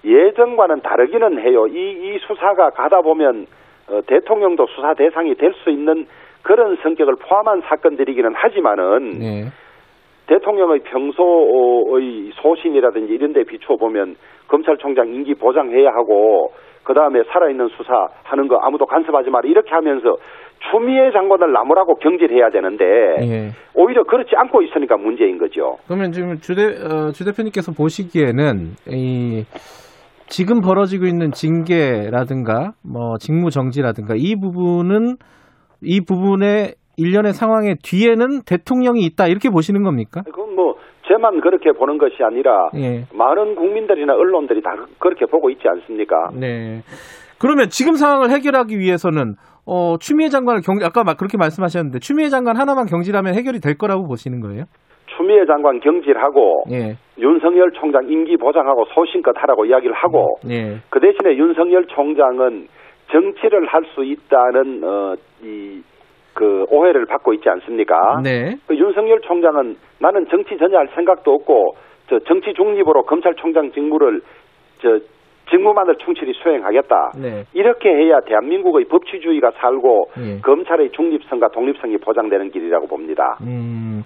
예전과는 다르기는 해요. 이, 이 수사가 가다 보면 어, 대통령도 수사 대상이 될 수 있는 그런 성격을 포함한 사건들이기는 하지만은 네. 대통령의 평소의 소신이라든지 이런 데 비추어 보면 검찰총장 임기 보장해야 하고 그 다음에 살아있는 수사하는 거 아무도 간섭하지 마라 이렇게 하면서 추미애 장관을 나무라고 경질해야 되는데 예. 오히려 그렇지 않고 있으니까 문제인 거죠. 그러면 지금 주대 어, 주 대표님께서 보시기에는 이 지금 벌어지고 있는 징계라든가 뭐 직무 정지라든가 이 부분은 이 부분의 일련의 상황의 뒤에는 대통령이 있다 이렇게 보시는 겁니까? 그건 뭐 제만 그렇게 보는 것이 아니라 예. 많은 국민들이나 언론들이 다 그렇게 보고 있지 않습니까? 네. 그러면 지금 상황을 해결하기 위해서는 어, 추미애 장관을 경 아까 막 그렇게 말씀하셨는데 추미애 장관 하나만 경질하면 해결이 될 거라고 보시는 거예요? 추미애 장관 경질하고 예. 윤석열 총장 임기 보장하고 소신껏 하라고 이야기를 하고 예. 그 대신에 윤석열 총장은 정치를 할 수 있다는 어, 이, 그 오해를 받고 있지 않습니까? 네. 그 윤석열 총장은 나는 정치 전혀 할 생각도 없고 저 정치 중립으로 검찰총장 직무를 저 직무만을 충실히 수행하겠다. 네. 이렇게 해야 대한민국의 법치주의가 살고 예. 검찰의 중립성과 독립성이 보장되는 길이라고 봅니다. 음.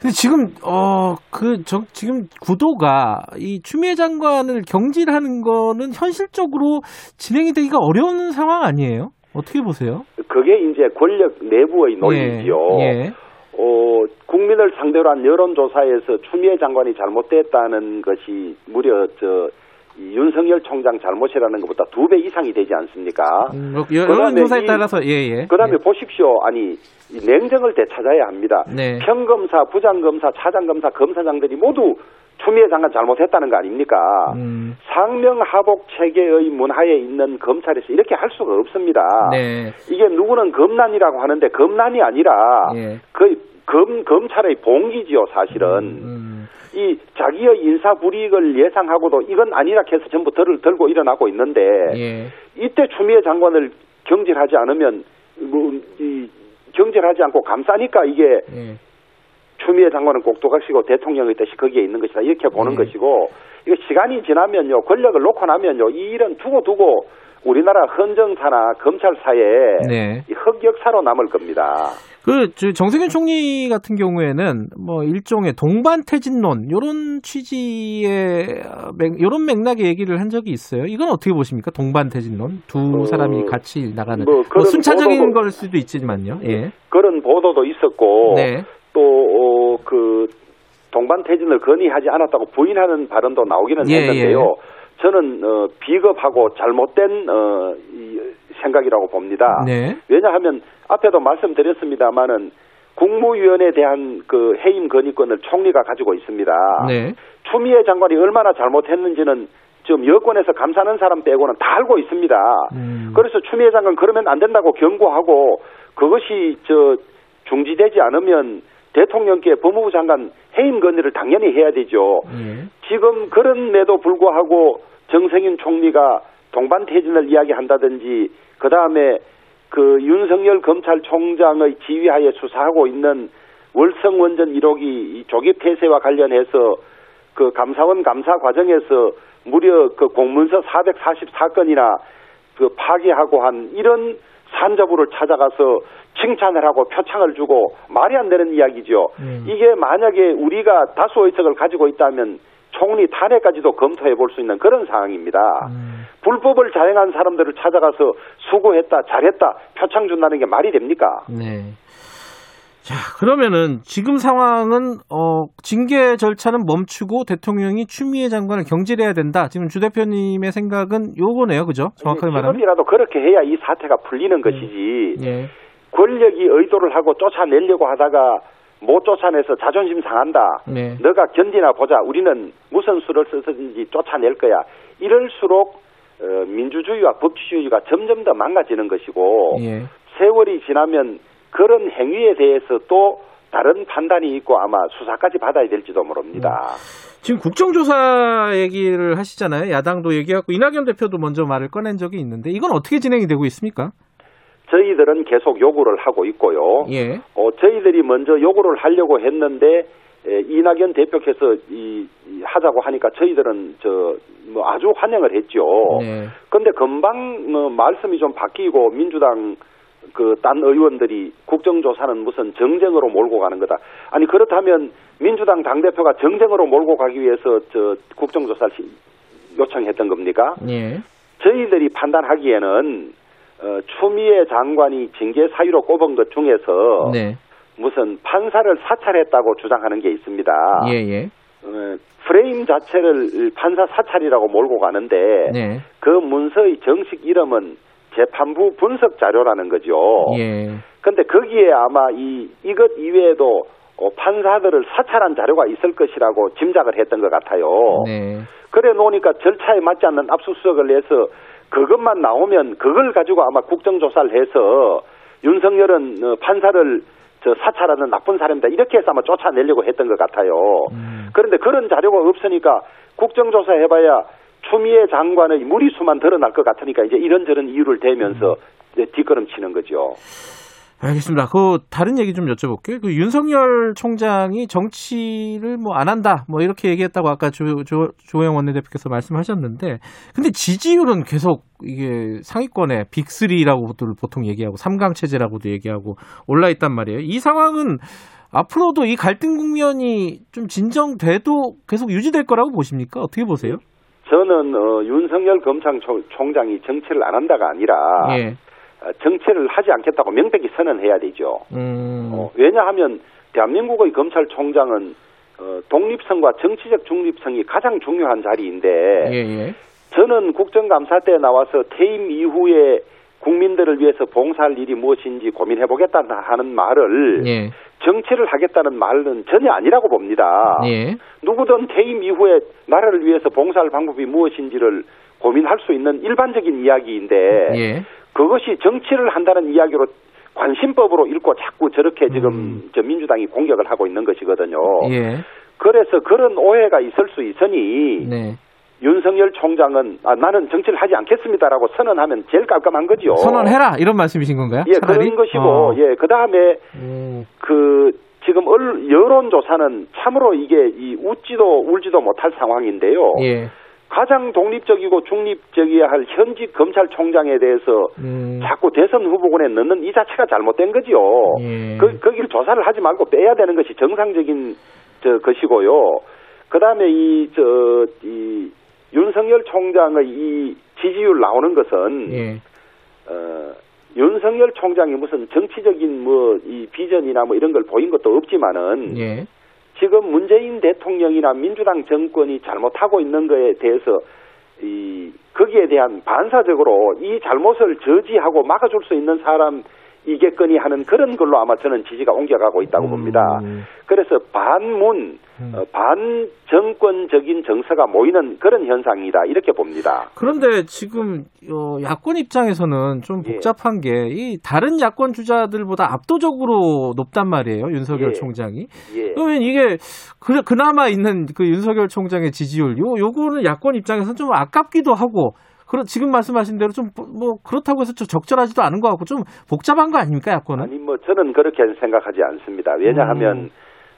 근데 지금 어 그 저 지금 구도가 이 추미애 장관을 경질하는 거는 현실적으로 진행이 되기가 어려운 상황 아니에요? 어떻게 보세요? 그게 이제 권력 내부의 논리지요. 예. 예. 어, 국민을 상대로 한 여론조사에서 추미애 장관이 잘못됐다는 것이 무려 저, 이 윤석열 총장 잘못이라는 것보다 두 배 이상이 되지 않습니까? 음, 뭐 여- 그다음에 여론조사에 이- 따라서 예예. 그 다음에 보십시오. 아니, 이 냉정을 되찾아야 합니다. 네. 평검사, 부장검사, 차장검사, 검사장들이 모두 추미애 장관 잘못했다는 거 아닙니까? 음, 상명하복 체계의 문화에 있는 검찰에서 이렇게 할 수가 없습니다. 네. 이게 누구는 검난이라고 하는데 검난이 아니라 예. 그 검, 검찰의 봉기지요, 사실은. 음, 이 자기의 인사 불이익을 예상하고도 이건 아니라 해서 전부 덜을 들고 일어나고 있는데 예. 이때 추미애 장관을 경질하지 않으면 뭐, 이 경질하지 않고 감싸니까 이게 예. 추미애 장관은 꼭두각시고 대통령의 뜻이 거기에 있는 것이다 이렇게 보는 네. 것이고 이거 시간이 지나면요 권력을 놓고 나면요 이 일은 두고 두고 우리나라 헌정사나 검찰 사에 네. 이 흑역사로 남을 겁니다. 그, 저 정세균 총리 같은 경우에는 뭐 일종의 동반태진론, 요런 취지의, 어, 맥, 요런 맥락의 얘기를 한 적이 있어요. 이건 어떻게 보십니까? 동반태진론? 두 어, 사람이 같이 나가는. 뭐 뭐 순차적인 보도도- 걸 수도 있지만요. 예. 그런 보도도 있었고 네. 또그 동반태진을 건의하지 않았다고 부인하는 발언도 나오기는 예, 했는데요. 저는 어, 비겁하고 잘못된 어, 이 생각이라고 봅니다. 네. 왜냐하면 앞에도 말씀드렸습니다마는 국무위원에 대한 그 해임 건의권을 총리가 가지고 있습니다. 네. 추미애 장관이 얼마나 잘못했는지는 지금 여권에서 감사하는 사람 빼고는 다 알고 있습니다. 음. 그래서 추미애 장관 그러면 안 된다고 경고하고 그것이 저 중지되지 않으면 대통령께 법무부 장관 해임 건의를 당연히 해야 되죠. 예. 지금 그런데도 불구하고 정세균 총리가 동반 퇴진을 이야기한다든지 그 다음에 그 윤석열 검찰총장의 지휘하에 수사하고 있는 월성 원전 1호기 이 조기 폐쇄와 관련해서 그 감사원 감사 과정에서 무려 그 공문서 444건이나 그 파기하고 한 이런 산자부를 찾아가서 칭찬을 하고 표창을 주고 말이 안 되는 이야기죠. 음. 이게 만약에 우리가 다수 의석을 가지고 있다면 총리 탄핵까지도 검토해 볼 수 있는 그런 상황입니다. 음. 불법을 자행한 사람들을 찾아가서 수고했다, 잘했다, 표창 준다는 게 말이 됩니까? 네. 자, 그러면은 지금 상황은 어 징계 절차는 멈추고 대통령이 추미애 장관을 경질해야 된다. 지금 주 대표님의 생각은 요거네요. 그죠? 정확하게 말하면. 지금이라도 그렇게 해야 이 사태가 풀리는 것이지. 예. 권력이 의도를 하고 쫓아내려고 하다가 못 쫓아내서 자존심 상한다. 네. 너가 견디나 보자. 우리는 무슨 수를 써서든지 쫓아낼 거야. 이럴수록 어, 민주주의와 법치주의가 점점 더 망가지는 것이고 예. 세월이 지나면 그런 행위에 대해서 또 다른 판단이 있고 아마 수사까지 받아야 될지도 모릅니다. 지금 국정조사 얘기를 하시잖아요. 야당도 얘기하고 이낙연 대표도 먼저 말을 꺼낸 적이 있는데 이건 어떻게 진행이 되고 있습니까? 저희들은 계속 요구를 하고 있고요. 예. 어, 저희들이 먼저 요구를 하려고 했는데 에, 이낙연 대표께서 이, 이 하자고 하니까 저희들은 저 뭐 아주 환영을 했죠. 네. 근데 금방 뭐 말씀이 좀 바뀌고 민주당 그 딴 의원들이 국정조사는 무슨 정쟁으로 몰고 가는 거다. 아니 그렇다면 민주당 당 대표가 정쟁으로 몰고 가기 위해서 저 국정조사를 시- 요청했던 겁니까? 예. 저희들이 판단하기에는 어, 추미애 장관이 징계 사유로 꼽은 것 중에서 네. 무슨 판사를 사찰했다고 주장하는 게 있습니다. 예, 예. 어, 프레임 자체를 판사 사찰이라고 몰고 가는데 네. 그 문서의 정식 이름은 재판부 분석 자료라는 거죠. 예. 근데 거기에 아마 이 이것 이외에도 어, 판사들을 사찰한 자료가 있을 것이라고 짐작을 했던 것 같아요. 네. 그래 놓으니까 절차에 맞지 않는 압수수색을 해서 그것만 나오면 그걸 가지고 아마 국정조사를 해서 윤석열은 어, 판사를 저 사찰하는 나쁜 사람이다 이렇게 해서 아마 쫓아내려고 했던 것 같아요. 음. 그런데 그런 자료가 없으니까 국정조사 해봐야 추미애 장관의 무리수만 드러날 것 같으니까 이제 이런저런 이유를 대면서 이제 뒷걸음 치는 거죠. 알겠습니다. 그 다른 얘기 좀 여쭤볼게요. 그 윤석열 총장이 정치를 뭐 안 한다, 뭐 이렇게 얘기했다고 아까 조, 조, 조영 원내대표께서 말씀하셨는데, 근데 지지율은 계속 이게 상위권에 빅3라고도 보통 얘기하고 3강 체제라고도 얘기하고 올라 있단 말이에요. 이 상황은 앞으로도 이 갈등 국면이 좀 진정돼도 계속 유지될 거라고 보십니까? 어떻게 보세요? 저는 어, 윤석열 검찰총장이 정치를 안 한다가 아니라 예. 어, 정치를 하지 않겠다고 명백히 선언해야 되죠. 음. 어, 왜냐하면 대한민국의 검찰총장은 어, 독립성과 정치적 중립성이 가장 중요한 자리인데 예, 예. 저는 국정감사 때 나와서 퇴임 이후에 국민들을 위해서 봉사할 일이 무엇인지 고민해 보겠다 하는 말을 예. 정치를 하겠다는 말은 전혀 아니라고 봅니다. 예. 누구든 퇴임 이후에 나라를 위해서 봉사할 방법이 무엇인지를 고민할 수 있는 일반적인 이야기인데 예. 그것이 정치를 한다는 이야기로 관심법으로 읽고 자꾸 저렇게 지금 음. 저 민주당이 공격을 하고 있는 것이거든요. 예. 그래서 그런 오해가 있을 수 있으니 네. 윤석열 총장은 아, 나는 정치를 하지 않겠습니다라고 선언하면 제일 깜깜한 거죠. 선언해라 이런 말씀이신 건가요? 예, 차라리? 그런 것이고 어. 예, 그 다음에 음. 그 지금 언- 여론 조사는 참으로 이게 이 웃지도 울지도 못할 상황인데요. 예. 가장 독립적이고 중립적이어야 할 현직 검찰총장에 대해서 음. 자꾸 대선 후보군에 넣는 이 자체가 잘못된 거지요. 예. 그, 거기를 조사를 하지 말고 빼야 되는 것이 정상적인 저 것이고요. 그 다음에 이, 저, 이, 윤석열 총장의 이 지지율 나오는 것은, 예. 어, 윤석열 총장이 무슨 정치적인 뭐, 이 비전이나 뭐 이런 걸 보인 것도 없지만은, 예. 지금 문재인 대통령이나 민주당 정권이 잘못하고 있는 거에 대해서 이 거기에 대한 반사적으로 이 잘못을 저지하고 막아줄 수 있는 사람 이겠거니 하는 그런 걸로 아마 저는 지지가 옮겨가고 있다고 봅니다. 음. 그래서 반문, 어, 반정권적인 정서가 모이는 그런 현상이다 이렇게 봅니다. 그런데 지금 어, 야권 입장에서는 좀 예. 복잡한 게이 다른 야권 주자들보다 압도적으로 높단 말이에요 윤석열 예. 총장이. 예. 그러면 이게 그, 그나마 있는 그 윤석열 총장의 지지율, 요 요거는 야권 입장에서는 좀 아깝기도 하고. 그런 지금 말씀하신 대로 좀 뭐 그렇다고 해서 좀 적절하지도 않은 것 같고 좀 복잡한 거 아닙니까 야권은? 아니 뭐 저는 그렇게 생각하지 않습니다. 왜냐하면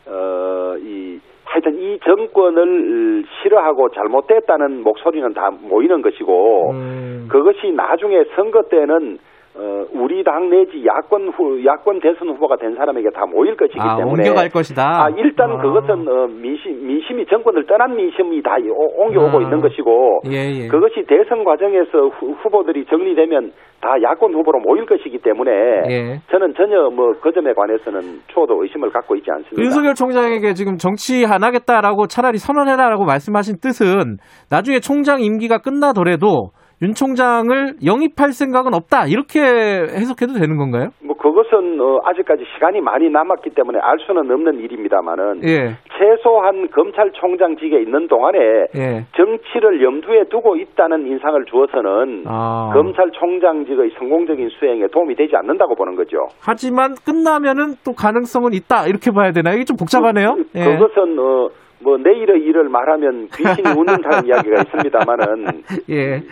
음. 어이 하여튼 이 정권을 싫어하고 잘못됐다는 목소리는 다 모이는 것이고 음. 그것이 나중에 선거 때는 어, 우리 당 내지 야권 후 야권 대선 후보가 된 사람에게 다 모일 것이기 아, 때문에 옮겨갈 것이다. 아, 일단 아. 그것은 어, 민심 민심이 정권을 떠난 민심이 다 오- 옮겨오고 아. 있는 것이고 예, 예. 그것이 대선 과정에서 후, 후보들이 정리되면 다 야권 후보로 모일 것이기 때문에 예. 저는 전혀 뭐 그 점에 관해서는 초도 의심을 갖고 있지 않습니다. 윤석열 총장에게 지금 정치 안 하겠다라고 차라리 선언해라라고 말씀하신 뜻은 나중에 총장 임기가 끝나더라도 윤 총장을 영입할 생각은 없다 이렇게 해석해도 되는 건가요? 뭐 그것은 어, 아직까지 시간이 많이 남았기 때문에 알 수는 없는 일입니다만은 예, 최소한 검찰총장직에 있는 동안에 예. 정치를 염두에 두고 있다는 인상을 주어서는 아. 검찰총장직의 성공적인 수행에 도움이 되지 않는다고 보는 거죠. 하지만 끝나면은 또 가능성은 있다 이렇게 봐야 되나? 이게 좀 복잡하네요. 예. 그것은 어, 뭐 내일의 일을 말하면 귀신이 웃는다는 이야기가 있습니다만은 예.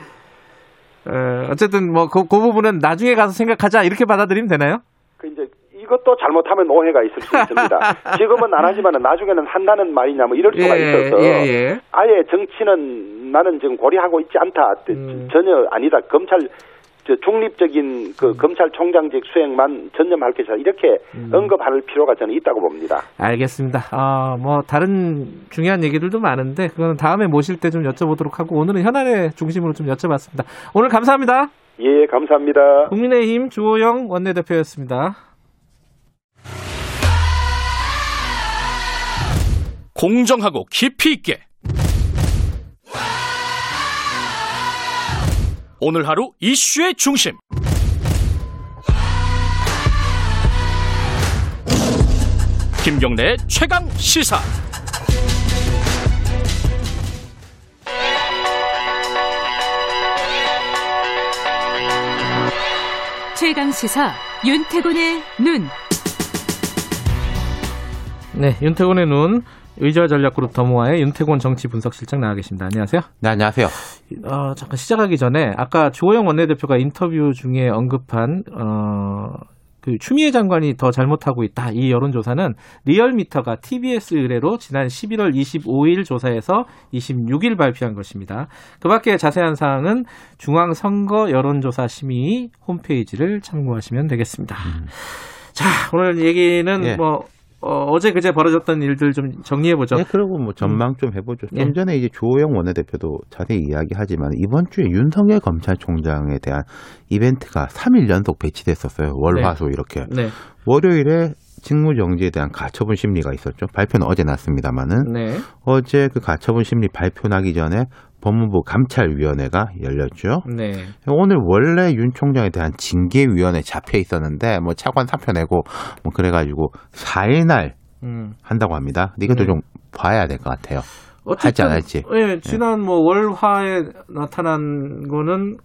어, 어쨌든 뭐그 부분은 나중에 가서 생각하자 이렇게 받아들이면 되나요? 그 이제 이것도 잘못하면 오해가 있을 수 있습니다. 지금은 안 하지만은 나중에는 한다는 말이냐 뭐 이럴 수가 예, 있어서 예, 예. 아예 정치는 나는 지금 고려하고 있지 않다. 음. 전혀 아니다. 검찰 저 중립적인 그 검찰총장직 수행만 전념할 것이다. 이렇게 음. 언급할 필요가 저는 있다고 봅니다. 알겠습니다. 아, 뭐 다른 중요한 얘기들도 많은데 그거는 다음에 모실 때 좀 여쭤보도록 하고 오늘은 현안의 중심으로 좀 여쭤봤습니다. 오늘 감사합니다. 예, 감사합니다. 국민의힘 주호영 원내대표였습니다. 공정하고 깊이 있게 오늘 하루 이슈의 중심 김경래의 최강 시사 최강 시사 윤태곤의 눈. 네, 윤태곤의 눈 의자 전략그룹 더모아의 윤태곤 정치 분석실장 나와 계십니다. 안녕하세요. 네, 안녕하세요. 어, 잠깐 시작하기 전에 아까 주호영 원내대표가 인터뷰 중에 언급한 어, 그 추미애 장관이 더 잘못하고 있다. 이 여론조사는 리얼미터가 TBS 의뢰로 지난 11월 25일 조사에서 26일 발표한 것입니다. 그 밖에 자세한 사항은 중앙선거 여론조사 심의 홈페이지를 참고하시면 되겠습니다. 자, 오늘 얘기는 예. 뭐 어, 제 그제 벌어졌던 일들 좀 정리해 보죠. 네, 그리고 뭐 전망 좀 해보죠. 좀 예. 전에 이제 주호영 원내대표도 자세히 이야기하지만 이번 주에 윤석열 검찰총장에 대한 이벤트가 3일 연속 배치됐었어요. 월화수 이렇게. 네. 월요일에 직무 정지에 대한 가처분 심리가 있었죠. 발표는 어제 났습니다만은 네. 어제 그 가처분 심리 발표 나기 전에 법무부 감찰위원회가 열렸죠. 네. 오늘 원래 윤 총장에 대한 징계위원회 잡혀 있었는데 뭐 차관 사표 내고 뭐 그래가지고 4일날 음. 한다고 합니다. 근데 이것도 네. 좀 봐야 될 것 같아요. 안 할지. 예, 지난 뭐 월화에 나타난 거는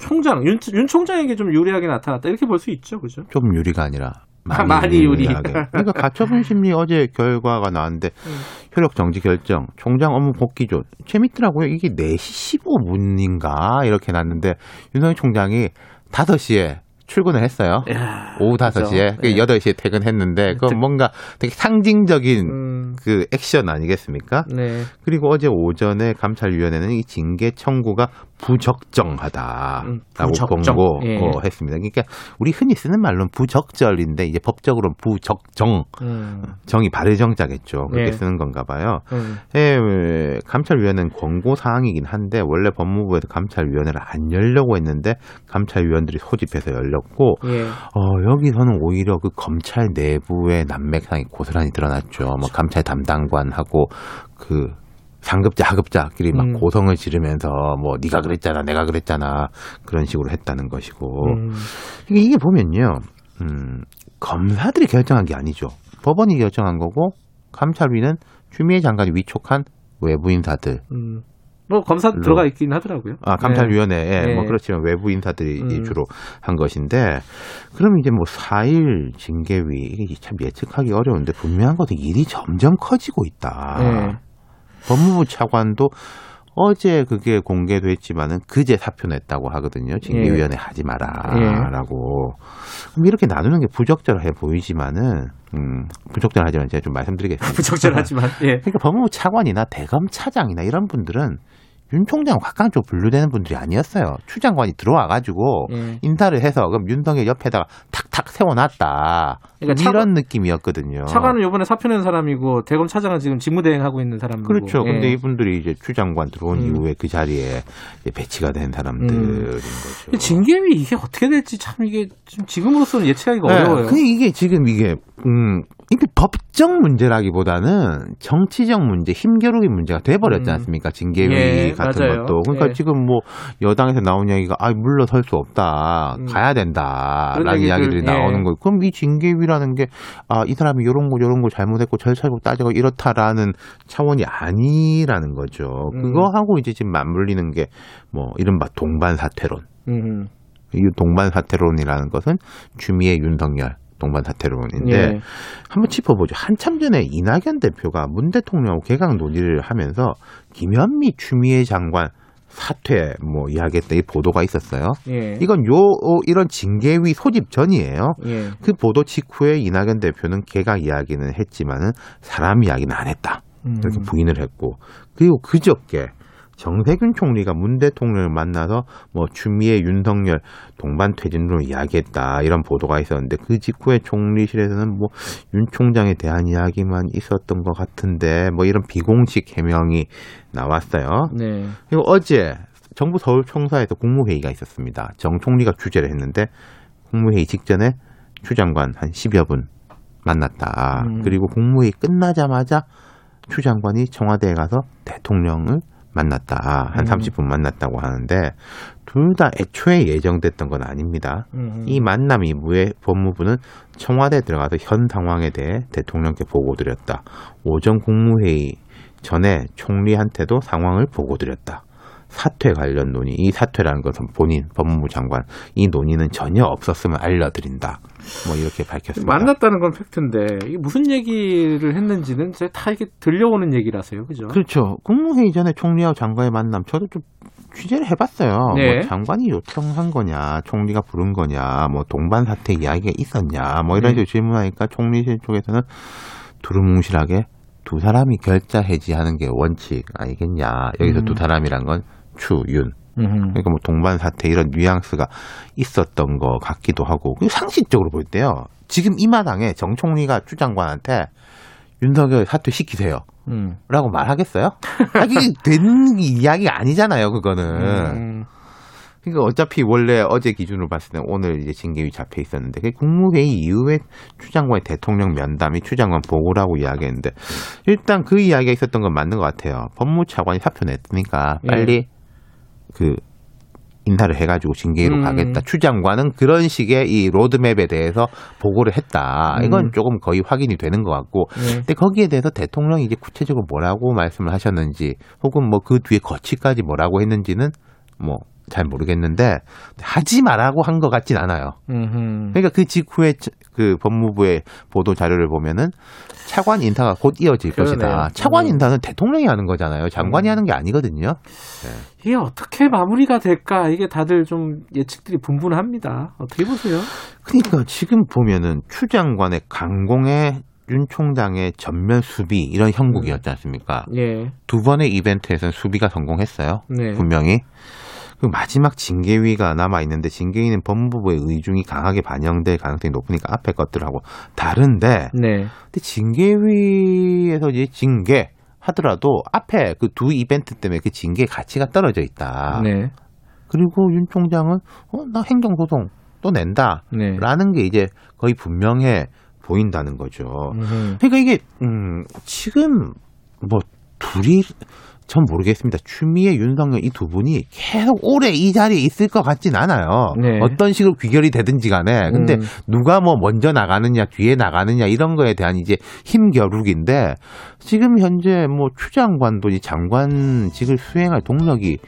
총장 윤, 윤 총장에게 좀 유리하게 나타났다 이렇게 볼 수 있죠, 그죠? 좀 유리가 아니라 아, 많이 유리. 그러니까 가처분 심리 어제 결과가 나왔는데 음. 효력 정지 결정, 총장 업무 복귀조 재밌더라고요. 이게 4시 15분인가 이렇게 났는데 윤석열 총장이 5시에 출근을 했어요. 야, 오후 그죠. 5시에. 그 예. 8시에 퇴근했는데 특- 그건 뭔가 되게 상징적인 음, 그 액션 아니겠습니까? 네. 그리고 어제 오전에 감찰위원회는 이 징계 청구가 부적정하다라고 음, 부적정. 예. 권고했습니다. 그러니까 우리 흔히 쓰는 말로는 부적절인데 이제 법적으로는 부적정, 음, 정이 바르정자겠죠. 그렇게 예. 쓰는 건가 봐요. 음, 예, 예, 감찰위원회는 권고 사항이긴 한데 원래 법무부에도 감찰위원회를 안 열려고 했는데 감찰위원들이 소집해서 열 렸고 예. 어, 여기서는 오히려 그 검찰 내부의 난맥상이 고스란히 드러났죠. 뭐 감찰 담당관하고 그 상급자 하급자끼리 막 음. 고성을 지르면서 뭐 네가 그랬잖아, 내가 그랬잖아 그런 식으로 했다는 것이고 음, 이게, 이게 보면요, 음, 검사들이 결정한 게 아니죠. 법원이 결정한 거고 감찰위는 추미애 장관이 위촉한 외부 인사들, 음. 뭐 검사 로. 들어가 있긴 하더라고요. 아 감찰위원회에 네. 뭐 그렇지만 외부 인사들이 음. 주로 한 것인데, 그럼 이제 뭐 4일 징계위 이게 참 예측하기 어려운데 분명한 것은 일이 점점 커지고 있다. 네. 법무부 차관도 어제 그게 공개됐지만은 그제 사표 냈다고 하거든요. 징계위원회 하지 예. 마라라고. 그럼 이렇게 나누는 게 부적절해 보이지만은 음, 부적절하지만 제가 좀 말씀드리겠습니다. 부적절하지만 예. 그러니까 법무부 차관이나 대검 차장이나 이런 분들은 윤 총장 쪽 분류되는 분들이 아니었어요. 추 장관이 들어와가지고 예. 인사를 해서 그럼 윤석열 옆에다가 탁탁 탁 세워놨다. 그러니까 이런 차관- 느낌이었거든요. 차관은 이번에 사표 낸 사람이고 대검 차장은 지금 직무대행하고 있는 사람이고. 그렇죠. 예. 근데 이분들이 이제 추 장관 들어온 음. 이후에 그 자리에 배치가 된 사람들인 거죠. 징계위 이게 어떻게 될지 참 이게 좀 지금으로서는 예측하기가 네, 어려워요. 근데 이게 지금 이게 음 이게 법적 문제라기보다는 정치적 문제, 힘겨루기 문제가 돼버렸지 음. 않습니까? 징계위 예, 같은 맞아요. 것도. 그러니까 예. 지금 뭐 여당에서 나온 이야기가 아 물러설 수 없다, 음. 가야 된다라는 그런 얘기들, 이야기들이 예. 나오는 거예요. 그럼 이 징계위라는 게 아 이 사람이 요런 거 요런 거 잘못했고 절차적으로 따지고 이렇다라는 차원이 아니라는 거죠. 음. 그거 하고 이제 지금 맞물리는 게 뭐 이른바 동반 사퇴론. 음. 이 동반 사퇴론이라는 것은 주미의 윤석열 동반 사퇴론인데 예. 한번 짚어보죠. 한참 전에 이낙연 대표가 문 대통령하고 개각 논의를 하면서 김현미 추미애 장관 사퇴 뭐 이야기했다 이 보도가 있었어요. 예. 이건 요 어, 이런 징계위 소집 전이에요. 예. 그 보도 직후에 이낙연 대표는 개각 이야기는 했지만은 사람 이야기는 안 했다. 이렇게 음. 부인을 했고 그리고 그저께 정세균 총리가 문 대통령을 만나서 뭐 추미애 윤석열 동반 퇴진으로 이야기했다 이런 보도가 있었는데 그 직후에 총리실에서는 뭐 윤 총장에 대한 이야기만 있었던 것 같은데 뭐 이런 비공식 해명이 나왔어요. 네. 그리고 어제 정부 서울 총사에서 국무회의가 있었습니다. 정 총리가 주재를 했는데 국무회의 직전에 추 장관 한 10여 분 만났다. 음. 그리고 국무회의 끝나자마자 추 장관이 청와대에 가서 대통령을 만났다. 한 음. 30분 만났다고 하는데 둘 다 애초에 예정됐던 건 아닙니다. 음. 이 만남 이후에 법무부는 청와대에 들어가서 현 상황에 대해 대통령께 보고 드렸다. 오전 국무회의 전에 총리한테도 상황을 보고 드렸다. 사퇴 관련 논의, 이 사퇴라는 것은 본인 법무부 장관 이 논의는 전혀 없었음을 알려드린다. 뭐 이렇게 밝혔습니다. 만났다는 건 팩트인데 이게 무슨 얘기를 했는지는 제가 다 이게 들려오는 얘기라서요, 그죠? 그렇죠. 국무회의 전에 총리와 장관의 만남 저도 좀 취재를 해봤어요. 네. 뭐 장관이 요청한 거냐, 총리가 부른 거냐, 뭐 동반 사태 이야기가 있었냐, 뭐 이런 네. 식으로 질문하니까 총리실 쪽에서는 두루뭉실하게 두 사람이 결자 해지하는 게 원칙 아니겠냐. 여기서 음. 두 사람이란 건 추, 윤. 음. 그러니까 뭐 동반 사태 이런 뉘앙스가 있었던 것 같기도 하고 그리고 상식적으로 볼 때요. 지금 이 마당에 정 총리가 추 장관한테 윤석열 사퇴 시키세요. 음. 라고 말하겠어요? 아, 이게 된 이야기가 아니잖아요, 그거는. 음. 그러니까 어차피 원래 어제 기준으로 봤을 때 오늘 이제 징계위 잡혀 있었는데 그 국무회의 이후에 추 장관의 대통령 면담이 추 장관 보고라고 이야기했는데 일단 그 이야기가 있었던 건 맞는 것 같아요. 법무차관이 사표 냈으니까 예. 빨리 그 인사를 해가지고 징계위로 음. 가겠다. 추 장관은 그런 식의 이 로드맵에 대해서 보고를 했다. 이건 음. 조금 거의 확인이 되는 것 같고 네. 근데 거기에 대해서 대통령이 이제 구체적으로 뭐라고 말씀을 하셨는지 혹은 뭐 그 뒤에 거치까지 뭐라고 했는지는 뭐 잘 모르겠는데 하지 말라고 한 것 같진 않아요. 음흠. 그러니까 그 직후에 차- 그 법무부의 보도 자료를 보면은 차관 인사가 곧 이어질 그러네요. 것이다. 차관 음. 인사는 대통령이 하는 거잖아요. 장관이 음. 하는 게 아니거든요. 이게 어떻게 마무리가 될까? 이게 다들 좀 예측들이 분분합니다. 어떻게 보세요? 그러니까 지금 보면은 추 장관의 강공의 윤 총장의 전면 수비 이런 형국이었지 않습니까? 예. 두 번의 이벤트에서는 수비가 성공했어요. 네. 분명히. 그 마지막 징계위가 남아 있는데 징계위는 법무부의 의중이 강하게 반영될 가능성이 높으니까 앞에 것들하고 다른데 네. 근데 징계위에서 이제 징계 하더라도 앞에 그 두 이벤트 때문에 그 징계 가치가 떨어져 있다. 네. 그리고 윤 총장은 어, 나 행정소송 또 낸다. 네. 라는 게 이제 거의 분명해 보인다는 거죠. 음흠. 그러니까 이게 음 지금 뭐 둘이 전 모르겠습니다. 추미애 윤석열 이 두 분이 계속 오래 이 자리에 있을 것 같진 않아요. 네. 어떤 식으로 귀결이 되든지 간에. 근데 음. 누가 뭐 먼저 나가느냐, 뒤에 나가느냐 이런 거에 대한 이제 힘겨루기인데 지금 현재 뭐 추 장관도 이 장관직을 수행할 동력이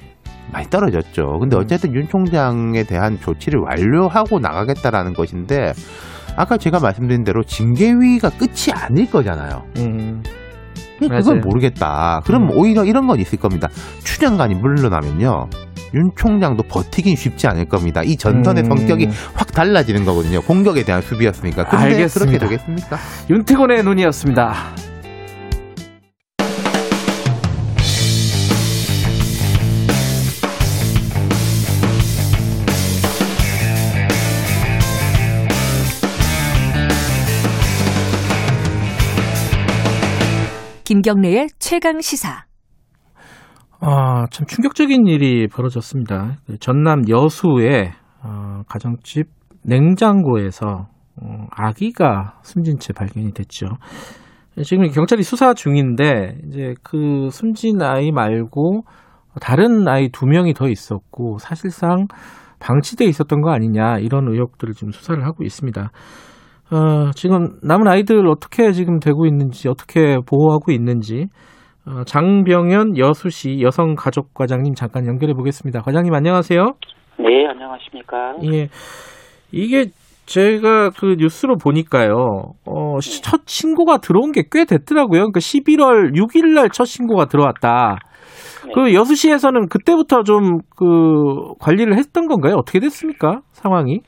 많이 떨어졌죠. 근데 음. 어쨌든 윤 총장에 대한 조치를 완료하고 나가겠다라는 것인데 아까 제가 말씀드린 대로 징계위가 끝이 아닐 거잖아요. 음. 맞아요. 모르겠다. 그럼 음. 오히려 이런 건 있을 겁니다. 추 장관이 물러나면요. 윤 총장도 버티긴 쉽지 않을 겁니다. 이 전선의 음. 성격이 확 달라지는 거거든요. 공격에 대한 수비였으니까. 근데 알겠습니다. 그렇게 되겠습니까? 윤태곤의 눈이었습니다. 김경래의 최강 시사. 아, 참 충격적인 일이 벌어졌습니다. 그 전남 여수의 어, 가정집 냉장고에서 어, 아기가 숨진 채 발견이 됐죠. 지금 경찰이 수사 중인데 이제 그 숨진 아이 말고 다른 아이 두 명이 더 있었고 사실상 방치돼 있었던 거 아니냐 이런 의혹들을 지금 수사를 하고 있습니다. 어, 지금 남은 아이들 어떻게 지금 되고 있는지 어떻게 보호하고 있는지 어, 장병현 여수시 여성가족과장님 잠깐 연결해 보겠습니다. 과장님 안녕하세요. 네, 안녕하십니까. 예, 이게 제가 그 뉴스로 보니까요, 어, 시- 첫 신고가 들어온 게 꽤 됐더라고요. 그러니까 11월 6일 날 첫 신고가 들어왔다. 네. 그 여수시에서는 그때부터 좀 그 관리를 했던 건가요? 어떻게 됐습니까? 상황이?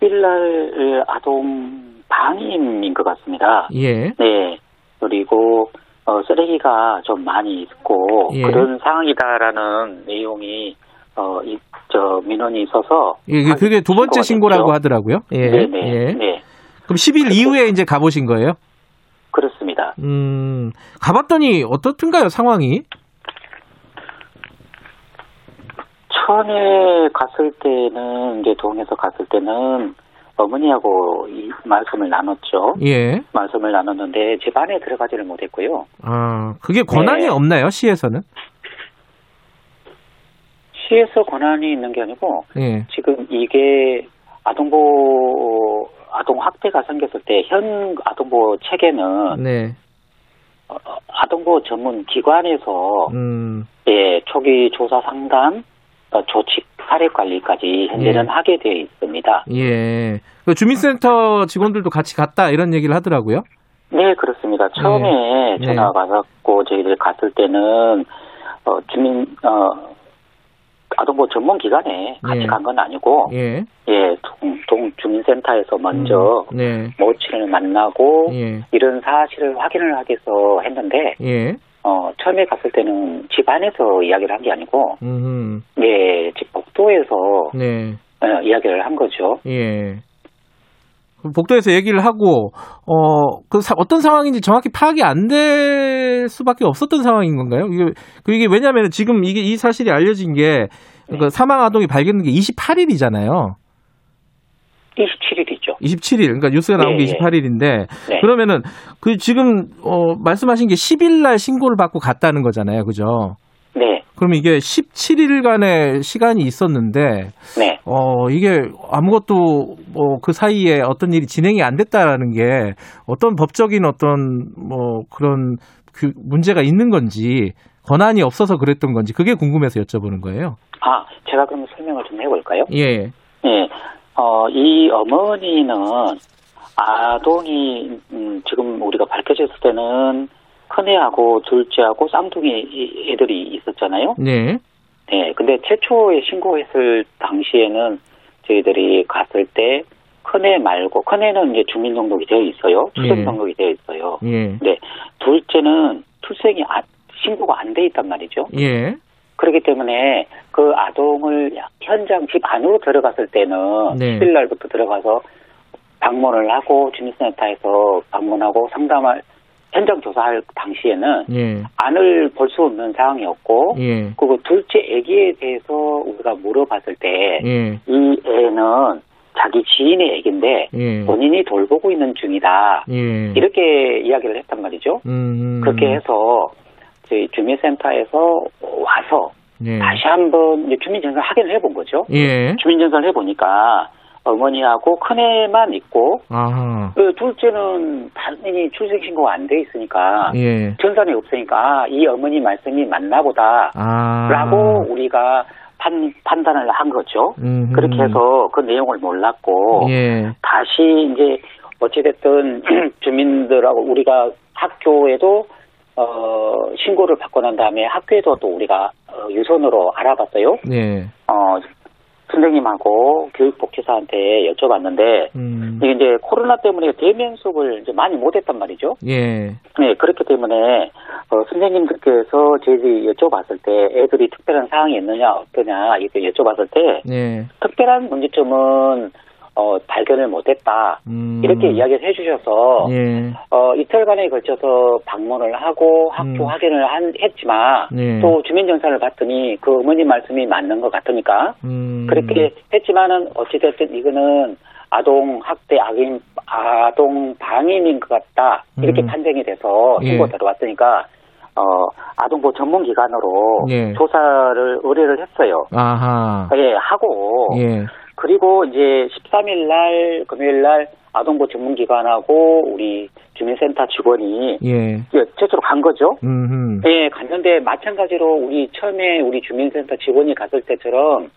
10일 날 아동 방임인 것 같습니다. 예. 네. 그리고 어, 쓰레기가 좀 많이 있고 예. 그런 상황이다라는 내용이 어, 이, 저 민원이 있어서 예, 그- 그게 두 번째 신고라고 됐죠. 하더라고요. 예. 네네. 예. 네. 그럼 10일 이후에 이제 가보신 거예요? 그렇습니다. 음, 가봤더니 어떻든가요, 상황이? 처음에 갔을 때는 이제 동에서 갔을 때는 어머니하고 이 말씀을 나눴죠. 예. 말씀을 나눴는데 집 안에 들어가지를 못했고요. 아, 그게 권한이 네. 없나요, 시에서는? 시에서 권한이 있는 게 아니고 예. 지금 이게 아동보 아동 학대가 생겼을 때 현 아동보 체계는 네. 어, 아동보 전문 기관에서 음, 예, 초기 조사 상담, 어, 조치 사례 관리까지 현재는 예. 하게 되어 있습니다. 예. 그 주민센터 직원들도 같이 갔다 이런 얘기를 하더라고요. 네, 그렇습니다. 처음에 네. 전화가 받았고 저희들이 갔을 때는 어, 주민 어, 아동보 전문 기관에 같이 네. 간건 아니고 예. 예, 동, 동 주민센터에서 먼저 음, 네. 모친을 만나고 예. 이런 사실을 확인을 하기 위해서 했는데 예. 어, 처음에 갔을 때는 집 안에서 이야기를 한 게 아니고 음, 예, 집 복도에서 네. 어, 이야기를 한 거죠. 예. 복도에서 얘기를 하고 어, 그 사- 어떤 상황인지 정확히 파악이 안 될 수밖에 없었던 상황인 건가요? 이게 그 이게 왜냐하면 지금 이게 이 사실이 알려진 게그 사망 아동이 발견된 게 28일이잖아요. 27일이죠. 27일. 그러니까 뉴스가 나온 게 네, 네. 28일인데 네. 그러면은 그 지금 어 말씀하신 게 10일 날 신고를 받고 갔다는 거잖아요. 그죠? 네, 그럼 이게 17일간의 시간이 있었는데 네. 어 이게 아무것도 뭐 그 사이에 어떤 일이 진행이 안 됐다라는 게 어떤 법적인 어떤 뭐 그런 그 문제가 있는 건지 권한이 없어서 그랬던 건지 그게 궁금해서 여쭤보는 거예요. 아, 제가 그럼 설명을 좀 해볼까요? 예. 예, 어, 이 어머니는 아동이 음, 지금 우리가 밝혀졌을 때는 큰애하고 둘째하고 쌍둥이 이- 애들이 있었잖아요. 네. 네, 근데 최초에 신고했을 당시에는 저희들이 갔을 때 큰애 말고 큰애는 이제 주민 등록이 되어 있어요. 출생 예. 등록이 되어 있어요. 예. 근데 둘째는 출생이 아- 신고가 안 돼 있단 말이죠. 예. 그렇기 때문에 그 아동을 현장 집 안으로 들어갔을 때는 네. 10일 날부터 들어가서 방문을 하고 주민센터에서 방문하고 상담할 현장 조사할 당시에는 예. 안을 볼 수 없는 상황이었고 예. 그리고 둘째 아기에 대해서 우리가 물어봤을 때이 예. 애는 자기 지인의 애기인데 예. 본인이 돌보고 있는 중이다 예. 이렇게 이야기를 했단 말이죠. 음. 그렇게 해서 저희 주민센터에서 와서 예. 다시 한번 주민전선 확인을 해본 거죠. 예. 주민전선을 해보니까 어머니하고 큰애만 있고 아하. 그 둘째는 당연히 출생신고가 안돼 있으니까 예. 전산이 없으니까 아, 이 어머니 말씀이 맞나 보다 아. 라고 우리가 판, 판단을 한 거죠. 음흠. 그렇게 해서 그 내용을 몰랐고 예. 다시 이제 어찌됐든 주민들하고 우리가 학교에도 어, 신고를 받고 난 다음에 학교에도 또 우리가 어, 유선으로 알아봤어요. 예. 어, 선생님하고 교육복지사한테 여쭤봤는데 음. 이게 이제 코로나 때문에 대면 수업을 이제 많이 못했단 말이죠. 예. 네, 그렇기 때문에 어, 선생님들께서 저희들이 여쭤봤을 때 애들이 특별한 사항이 있느냐 없느냐 이렇게 여쭤봤을 때 예. 특별한 문제점은 어, 발견을 못했다. 음. 이렇게 이야기를 해주셔서 예. 어, 이틀간에 걸쳐서 방문을 하고 학교 음. 확인을 한, 했지만 네. 또 주민정산을 봤더니 그 어머님 말씀이 맞는 것 같으니까 음. 그렇게 했지만은 어찌됐든 이거는 아동 학대 악인 아동 방임인 것 같다 이렇게 음. 판정이 돼서 예. 신고 들어왔으니까 어 아동보 전문 기관으로 예. 조사를 의뢰를 했어요. 아하. 예 하고 예. 그리고 이제 13일 날 금요일 날 아동보 전문 기관하고 우리 주민센터 직원이 예. 예, 최초로 간 거죠. 음. 예, 갔는데 마찬가지로 우리 처음에 우리 주민센터 직원이 갔을 때처럼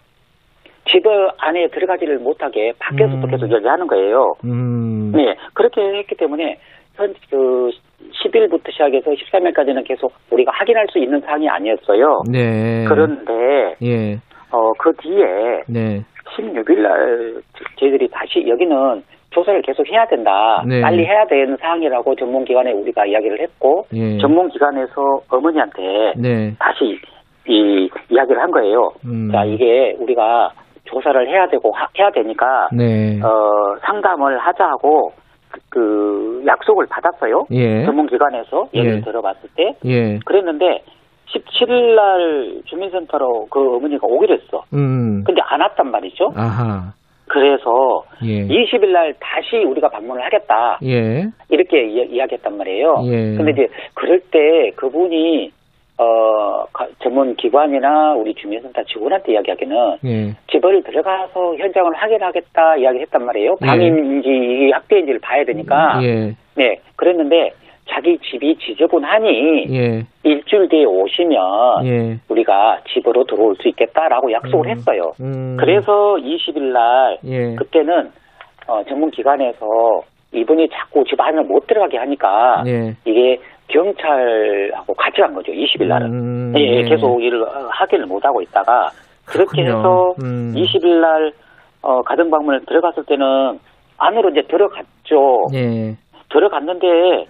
집 안에 들어가지를 못하게 밖에서부터 음. 계속 얘기하는 거예요. 음. 네, 그렇게 했기 때문에 현, 그 10일부터 시작해서 13일까지는 계속 우리가 확인할 수 있는 사항이 아니었어요. 네. 그런데 예. 어, 그 뒤에 네. 16일 날 저희들이 다시 여기는 조사를 계속 해야 된다. 네. 빨리 해야 되는 사항이라고 전문기관에 우리가 이야기를 했고 예. 전문기관에서 어머니한테 네. 다시 이 이야기를 한 거예요. 음. 자 이게 우리가 조사를 해야 되고 하- 해야 되니까 네. 어 상담을 하자고 그, 그 약속을 받았어요. 예. 전문기관에서 예를 예. 들어봤을 때 예. 그랬는데 17일 날 주민센터로 그 어머니가 오기로 했어. 음. 근데 안 왔단 말이죠. 아하. 그래서 예. 20일 날 다시 우리가 방문을 하겠다. 예. 이렇게 이, 이야기했단 말이에요. 예. 근데 이제 그럴 때 그분이 어 가- 전문 기관이나 우리 주민센터 직원한테 이야기하기는 예. 집을 들어가서 현장을 확인하겠다 이야기했단 말이에요. 예. 방인지 학대인지를 봐야 되니까. 예. 네. 그랬는데 자기 집이 지저분하니 예. 일주일 뒤에 오시면 예. 우리가 집으로 들어올 수 있겠다라고 약속을 음. 했어요. 음. 그래서 20일 날 예. 그때는 어, 전문 기관에서 이분이 자꾸 집 안을 못 들어가게 하니까 예. 이게 경찰하고 같이 간 거죠. 20일 날은. 음, 예, 예, 예. 계속 일을 어, 확인을 못 하고 있다가 그렇게 그렇군요. 해서 음. 20일 날 어, 가정 방문을 들어갔을 때는 안으로 이제 들어갔죠. 예. 들어갔는데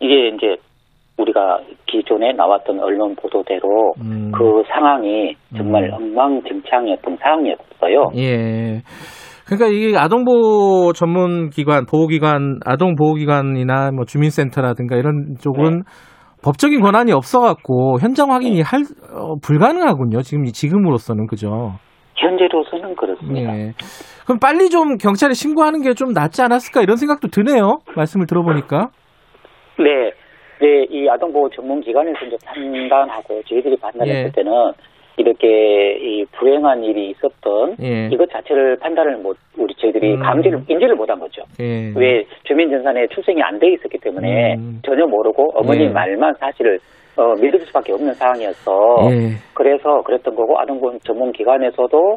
이게 이제 우리가 기존에 나왔던 언론 보도대로 음. 그 상황이 정말 음. 엉망진창이었던 상황이었어요. 예. 그러니까 이게 아동보호 전문 기관, 보호기관, 아동보호기관이나 뭐 주민센터라든가 이런 쪽은 법적인 권한이 없어갖고 현장 확인이 할 어, 불가능하군요. 지금 지금으로서는 그죠. 현재로서는 그렇습니다. 예. 그럼 빨리 좀 경찰에 신고하는 게 좀 낫지 않았을까 이런 생각도 드네요. 말씀을 들어보니까. 네, 네, 이 아동보호 전문기관에서 이제 판단하고 저희들이 판단했을 예. 때는 이렇게 이 불행한 일이 있었던 예. 이것 자체를 판단을 못 우리 저희들이 음. 감지를 인지를 못한 거죠. 예. 왜 주민전산에 출생이 안 돼 있었기 때문에 음. 전혀 모르고 어머니 예. 말만 사실을 어, 믿을 수밖에 없는 상황이었어. 예. 그래서 그랬던 거고 아동보호 전문기관에서도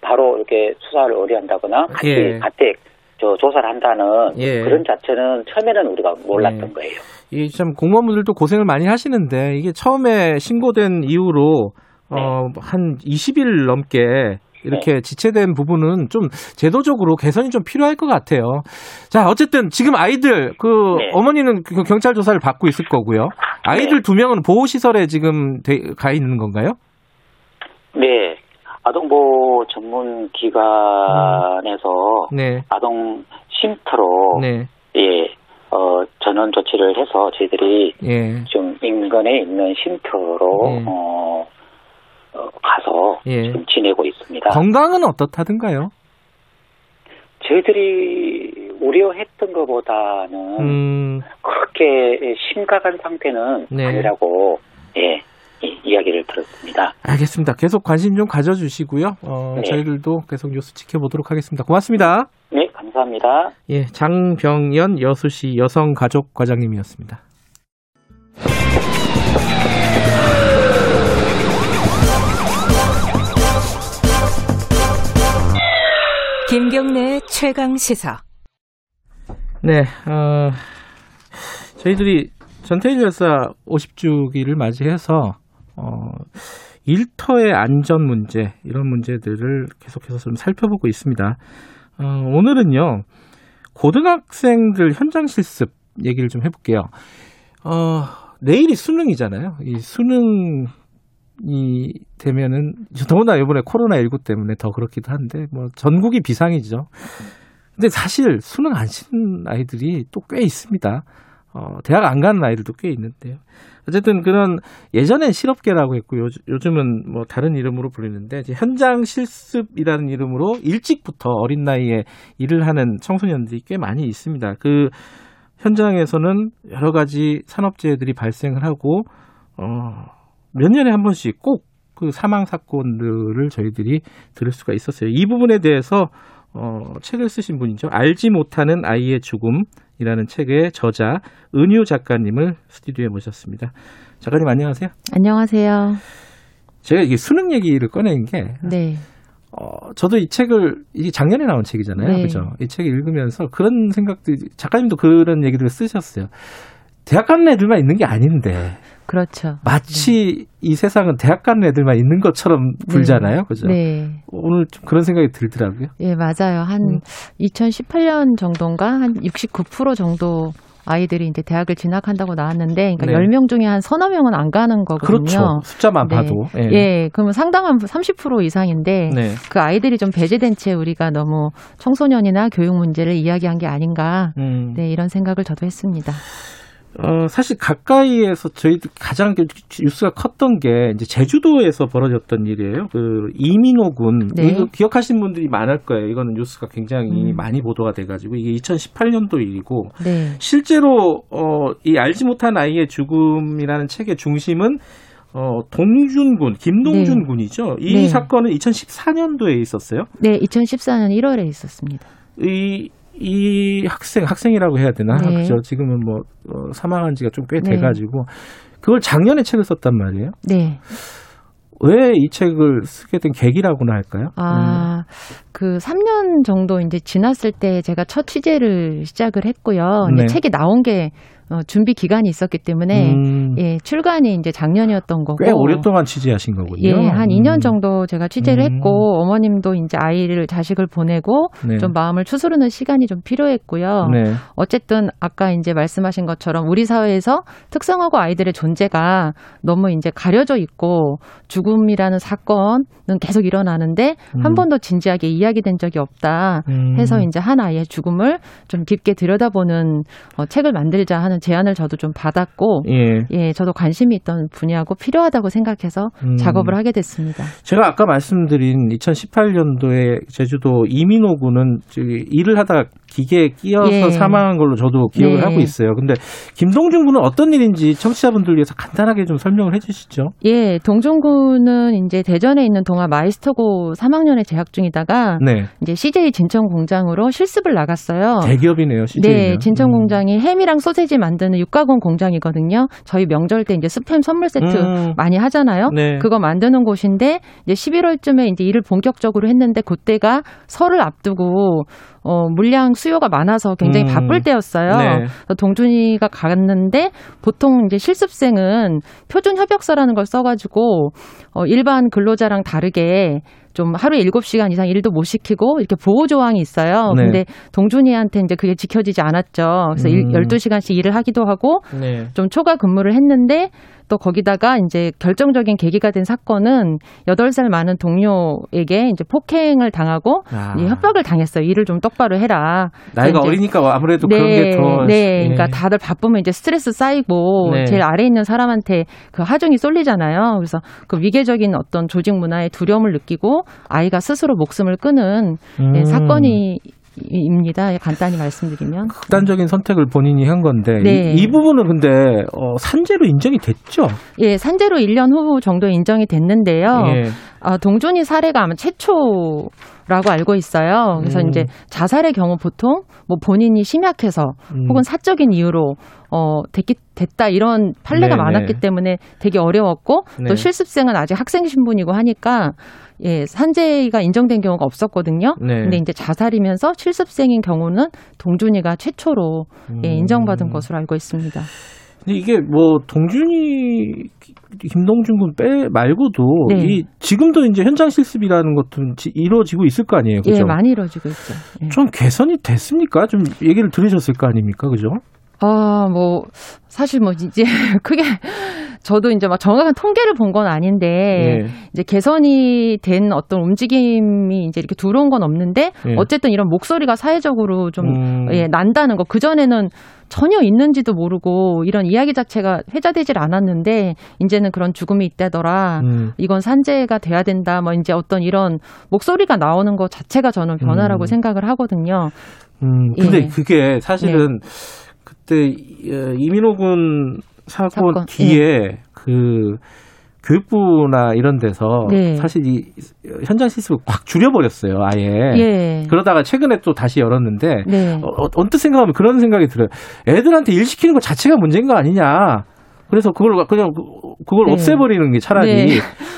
바로 이렇게 수사를 의뢰한다거나 같이 예. 가택 저 조사를 한다는 예. 그런 자체는 처음에는 우리가 몰랐던 예. 거예요. 이게 참 공무원분들도 고생을 많이 하시는데 이게 처음에 신고된 이후로 어, 한 20일 넘게 이렇게 지체된 부분은 좀 제도적으로 개선이 좀 필요할 것 같아요. 자, 어쨌든 지금 아이들 그 네. 어머니는 그 경찰 조사를 받고 있을 거고요. 아이들 네. 두 명은 보호 시설에 지금 돼- 가 있는 건가요? 네. 아동보호 전문 기관에서 네. 아동 쉼터로 네. 예, 어, 전원 조치를 해서 저희들이 예. 좀 인근에 있는 쉼터로 예. 어, 어, 가서 예. 지금 지내고 있습니다. 건강은 어떻다든가요? 저희들이 우려했던 것보다는 음. 그렇게 심각한 상태는 네. 아니라고 예, 이- 이야기를 들었습니다. 알겠습니다. 계속 관심 좀 가져주시고요. 어, 네. 저희들도 계속 뉴스 지켜보도록 하겠습니다. 고맙습니다. 네, 감사합니다. 예, 장병연 여수시 여성가족과장님이었습니다. 김경래의 최강 시사. 네, 어, 저희들이 전태일 열사 50주기를 맞이해서 어, 일터의 안전 문제 이런 문제들을 계속해서 좀 살펴보고 있습니다. 어, 오늘은요 고등학생들 현장 실습 얘기를 좀 해볼게요. 어, 내일이 수능이잖아요. 이 수능 이 되면은 더구나 이번에 코로나 19 때문에 더 그렇기도 한데 뭐 전국이 비상이죠. 근데 사실 수능 안 치는 아이들이 또 꽤 있습니다. 어, 대학 안 가는 아이들도 꽤 있는데요. 어쨌든 그런 예전엔 실업계라고 했고 요, 요즘은 뭐 다른 이름으로 불리는데 현장 실습이라는 이름으로 일찍부터 어린 나이에 일을 하는 청소년들이 꽤 많이 있습니다. 그 현장에서는 여러 가지 산업재해들이 발생을 하고 어, 몇 년에 한 번씩 꼭 그 사망 사건들을 저희들이 들을 수가 있었어요. 이 부분에 대해서 어, 책을 쓰신 분이죠. 알지 못하는 아이의 죽음이라는 책의 저자 은유 작가님을 스튜디오에 모셨습니다. 작가님 안녕하세요. 안녕하세요. 제가 이게 수능 얘기를 꺼낸 게 네. 어, 저도 이 책을 이게 작년에 나온 책이잖아요. 네. 그죠? 이 책을 읽으면서 그런 생각들 작가님도 그런 얘기를 쓰셨어요. 대학 가는 애들만 있는 게 아닌데 그렇죠. 마치 이 세상은 대학 가는 애들만 있는 것처럼 불잖아요. 그죠? 네. 오늘 좀 그런 생각이 들더라고요. 예, 맞아요. 한 음. 2018년 정도인가 한 69% 정도 아이들이 이제 대학을 진학한다고 나왔는데 그러니까 네. 10명 중에 한 서너 명은 안 가는 거거든요. 그렇죠. 숫자만 네. 봐도. 예. 예, 그러면 상당한 30% 이상인데 네. 그 아이들이 좀 배제된 채 우리가 너무 청소년이나 교육 문제를 이야기한 게 아닌가. 음. 네, 이런 생각을 저도 했습니다. 어, 사실 가까이에서 저희들 가장 그 뉴스가 컸던 게 이제 제주도에서 벌어졌던 일이에요. 그 이민호 군. 네. 이거 기억하시는 분들이 많을 거예요. 이거는 뉴스가 굉장히 음. 많이 보도가 돼가지고 이게 2018년도 일이고 네. 실제로 어, 이 알지 못한 아이의 죽음이라는 책의 중심은 어, 동준 군, 김동준 네. 군이죠. 이 네. 사건은 2014년도에 있었어요. 네, 2014년 1월에 있었습니다. 이, 이 학생, 학생이라고 해야 되나? 네. 그죠? 지금은 뭐, 어, 사망한 지가 좀꽤 네. 돼가지고, 그걸 작년에 책을 썼단 말이에요. 네. 왜이 책을 쓰게 된 계기라고나 할까요? 아, 그 3년 정도 이제 지났을 때 제가 첫 취재를 시작을 했고요. 네. 책이 나온 게 어, 준비 기간이 있었기 때문에 음, 예, 출간이 이제 작년이었던 거고. 꽤 오랫동안 취재하신 거군요. 예, 한 2년 음, 정도 제가 취재를 음. 했고 어머님도 이제 아이를 자식을 보내고 네. 좀 마음을 추스르는 시간이 좀 필요했고요. 네. 어쨌든 아까 이제 말씀하신 것처럼 우리 사회에서 특성화고 아이들의 존재가 너무 이제 가려져 있고 죽음이라는 사건은 계속 일어나는데 한 음. 번도 진지하게 이야기된 적이 없다. 음. 해서 이제 한 아이의 죽음을 좀 깊게 들여다보는 어, 책을 만들자 하는 제안을 저도 좀 받았고 예. 예, 저도 관심이 있던 분야고 필요하다고 생각해서 음. 작업을 하게 됐습니다. 제가 아까 말씀드린 2018년도에 제주도 이민호 군은 일을 하다가 기계에 끼어서 예. 사망한 걸로 저도 기억을 네. 하고 있어요. 근데 김동준 군은 어떤 일인지 청취자분들 위해서 간단하게 좀 설명을 해 주시죠. 예, 동종군은 이제 대전에 있는 동아 마이스터고 3학년에 재학 중이다가 네. 이제 CJ 진천 공장으로 실습을 나갔어요. 대기업이네요, CJ. 네, 진천 공장이 햄이랑 소세지 만드는 육가공 공장이거든요. 저희 명절 때 이제 스팸 선물 세트 음. 많이 하잖아요. 네. 그거 만드는 곳인데 이제 11월쯤에 이제 일을 본격적으로 했는데 그때가 설을 앞두고 어 물량 수요가 많아서 굉장히 음. 바쁠 때였어요. 네. 동준이가 갔는데 보통 이제 실습생은 표준 협약서라는 걸 써가지고 어 일반 근로자랑 다르게 좀 하루에 7시간 이상 일도 못 시키고 이렇게 보호 조항이 있어요. 네. 근데 동준이한테 이제 그게 지켜지지 않았죠. 그래서 일 음. 12시간씩 일을 하기도 하고 네. 좀 초과 근무를 했는데 또 거기다가 이제 결정적인 계기가 된 사건은 8살 많은 동료에게 이제 폭행을 당하고 아. 이 협박을 당했어요. 일을 좀 똑바로 해라. 나이가 어리니까 아무래도 그런 게 더. 네, 예. 그러니까 다들 바쁘면 이제 스트레스 쌓이고 네. 제일 아래 에 있는 사람한테 그 하중이 쏠리잖아요. 그래서 그 위계적인 어떤 조직 문화에 두려움을 느끼고 아이가 스스로 목숨을 끊은 예, 음. 사건이 입니다. 간단히 말씀드리면. 극단적인 선택을 본인이 한 건데 네. 이, 이 부분은 근데 어, 산재로 인정이 됐죠. 예, 산재로 1년 후 정도 인정이 됐는데요. 예. 아, 동준이 사례가 아마 최초 라고 알고 있어요. 그래서 음. 이제 자살의 경우 보통 뭐 본인이 심약해서 음. 혹은 사적인 이유로 어 됐기 됐다 이런 판례가 네네. 많았기 때문에 되게 어려웠고 네. 또 실습생은 아직 학생 신분이고 하니까 예, 산재가 인정된 경우가 없었거든요. 네. 근데 이제 자살이면서 실습생인 경우는 동준이가 최초로 예, 음. 인정받은 것으로 알고 있습니다. 근데 이게 뭐 동준이 김동준 군 빼 말고도 네. 이 지금도 이제 현장 실습이라는 것도 지- 이루어지고 있을 거 아니에요, 그죠? 예, 많이 이루어지고 있죠. 예. 좀 개선이 됐습니까? 좀 얘기를 들으셨을 거 아닙니까, 그죠? 아, 뭐, 사실 뭐, 이제 크게 저도 이제 막 정확한 통계를 본 건 아닌데 예. 이제 개선이 된 어떤 움직임이 이제 이렇게 들어온 건 없는데 예. 어쨌든 이런 목소리가 사회적으로 좀 음. 예, 난다는 거. 그 전에는 전혀 있는지도 모르고 이런 이야기 자체가 회자되질 않았는데 이제는 그런 죽음이 있다더라. 음. 이건 산재가 돼야 된다. 뭐 이제 어떤 이런 목소리가 나오는 것 자체가 저는 변화라고 음. 생각을 하거든요. 음, 근데 예. 그게 사실은 그때 이- 어, 이민호 군 사건, 사건, 뒤에 그 교육부나 이런 데서 네. 사실 이 현장 실습을 확 줄여버렸어요, 아예. 예. 그러다가 최근에 또 다시 열었는데 네. 어, 어, 언뜻 생각하면 그런 생각이 들어요. 애들한테 일 시키는 것 자체가 문제인 거 아니냐. 그래서 그걸 그냥 그- 그걸 네. 없애버리는 게 차라리 네.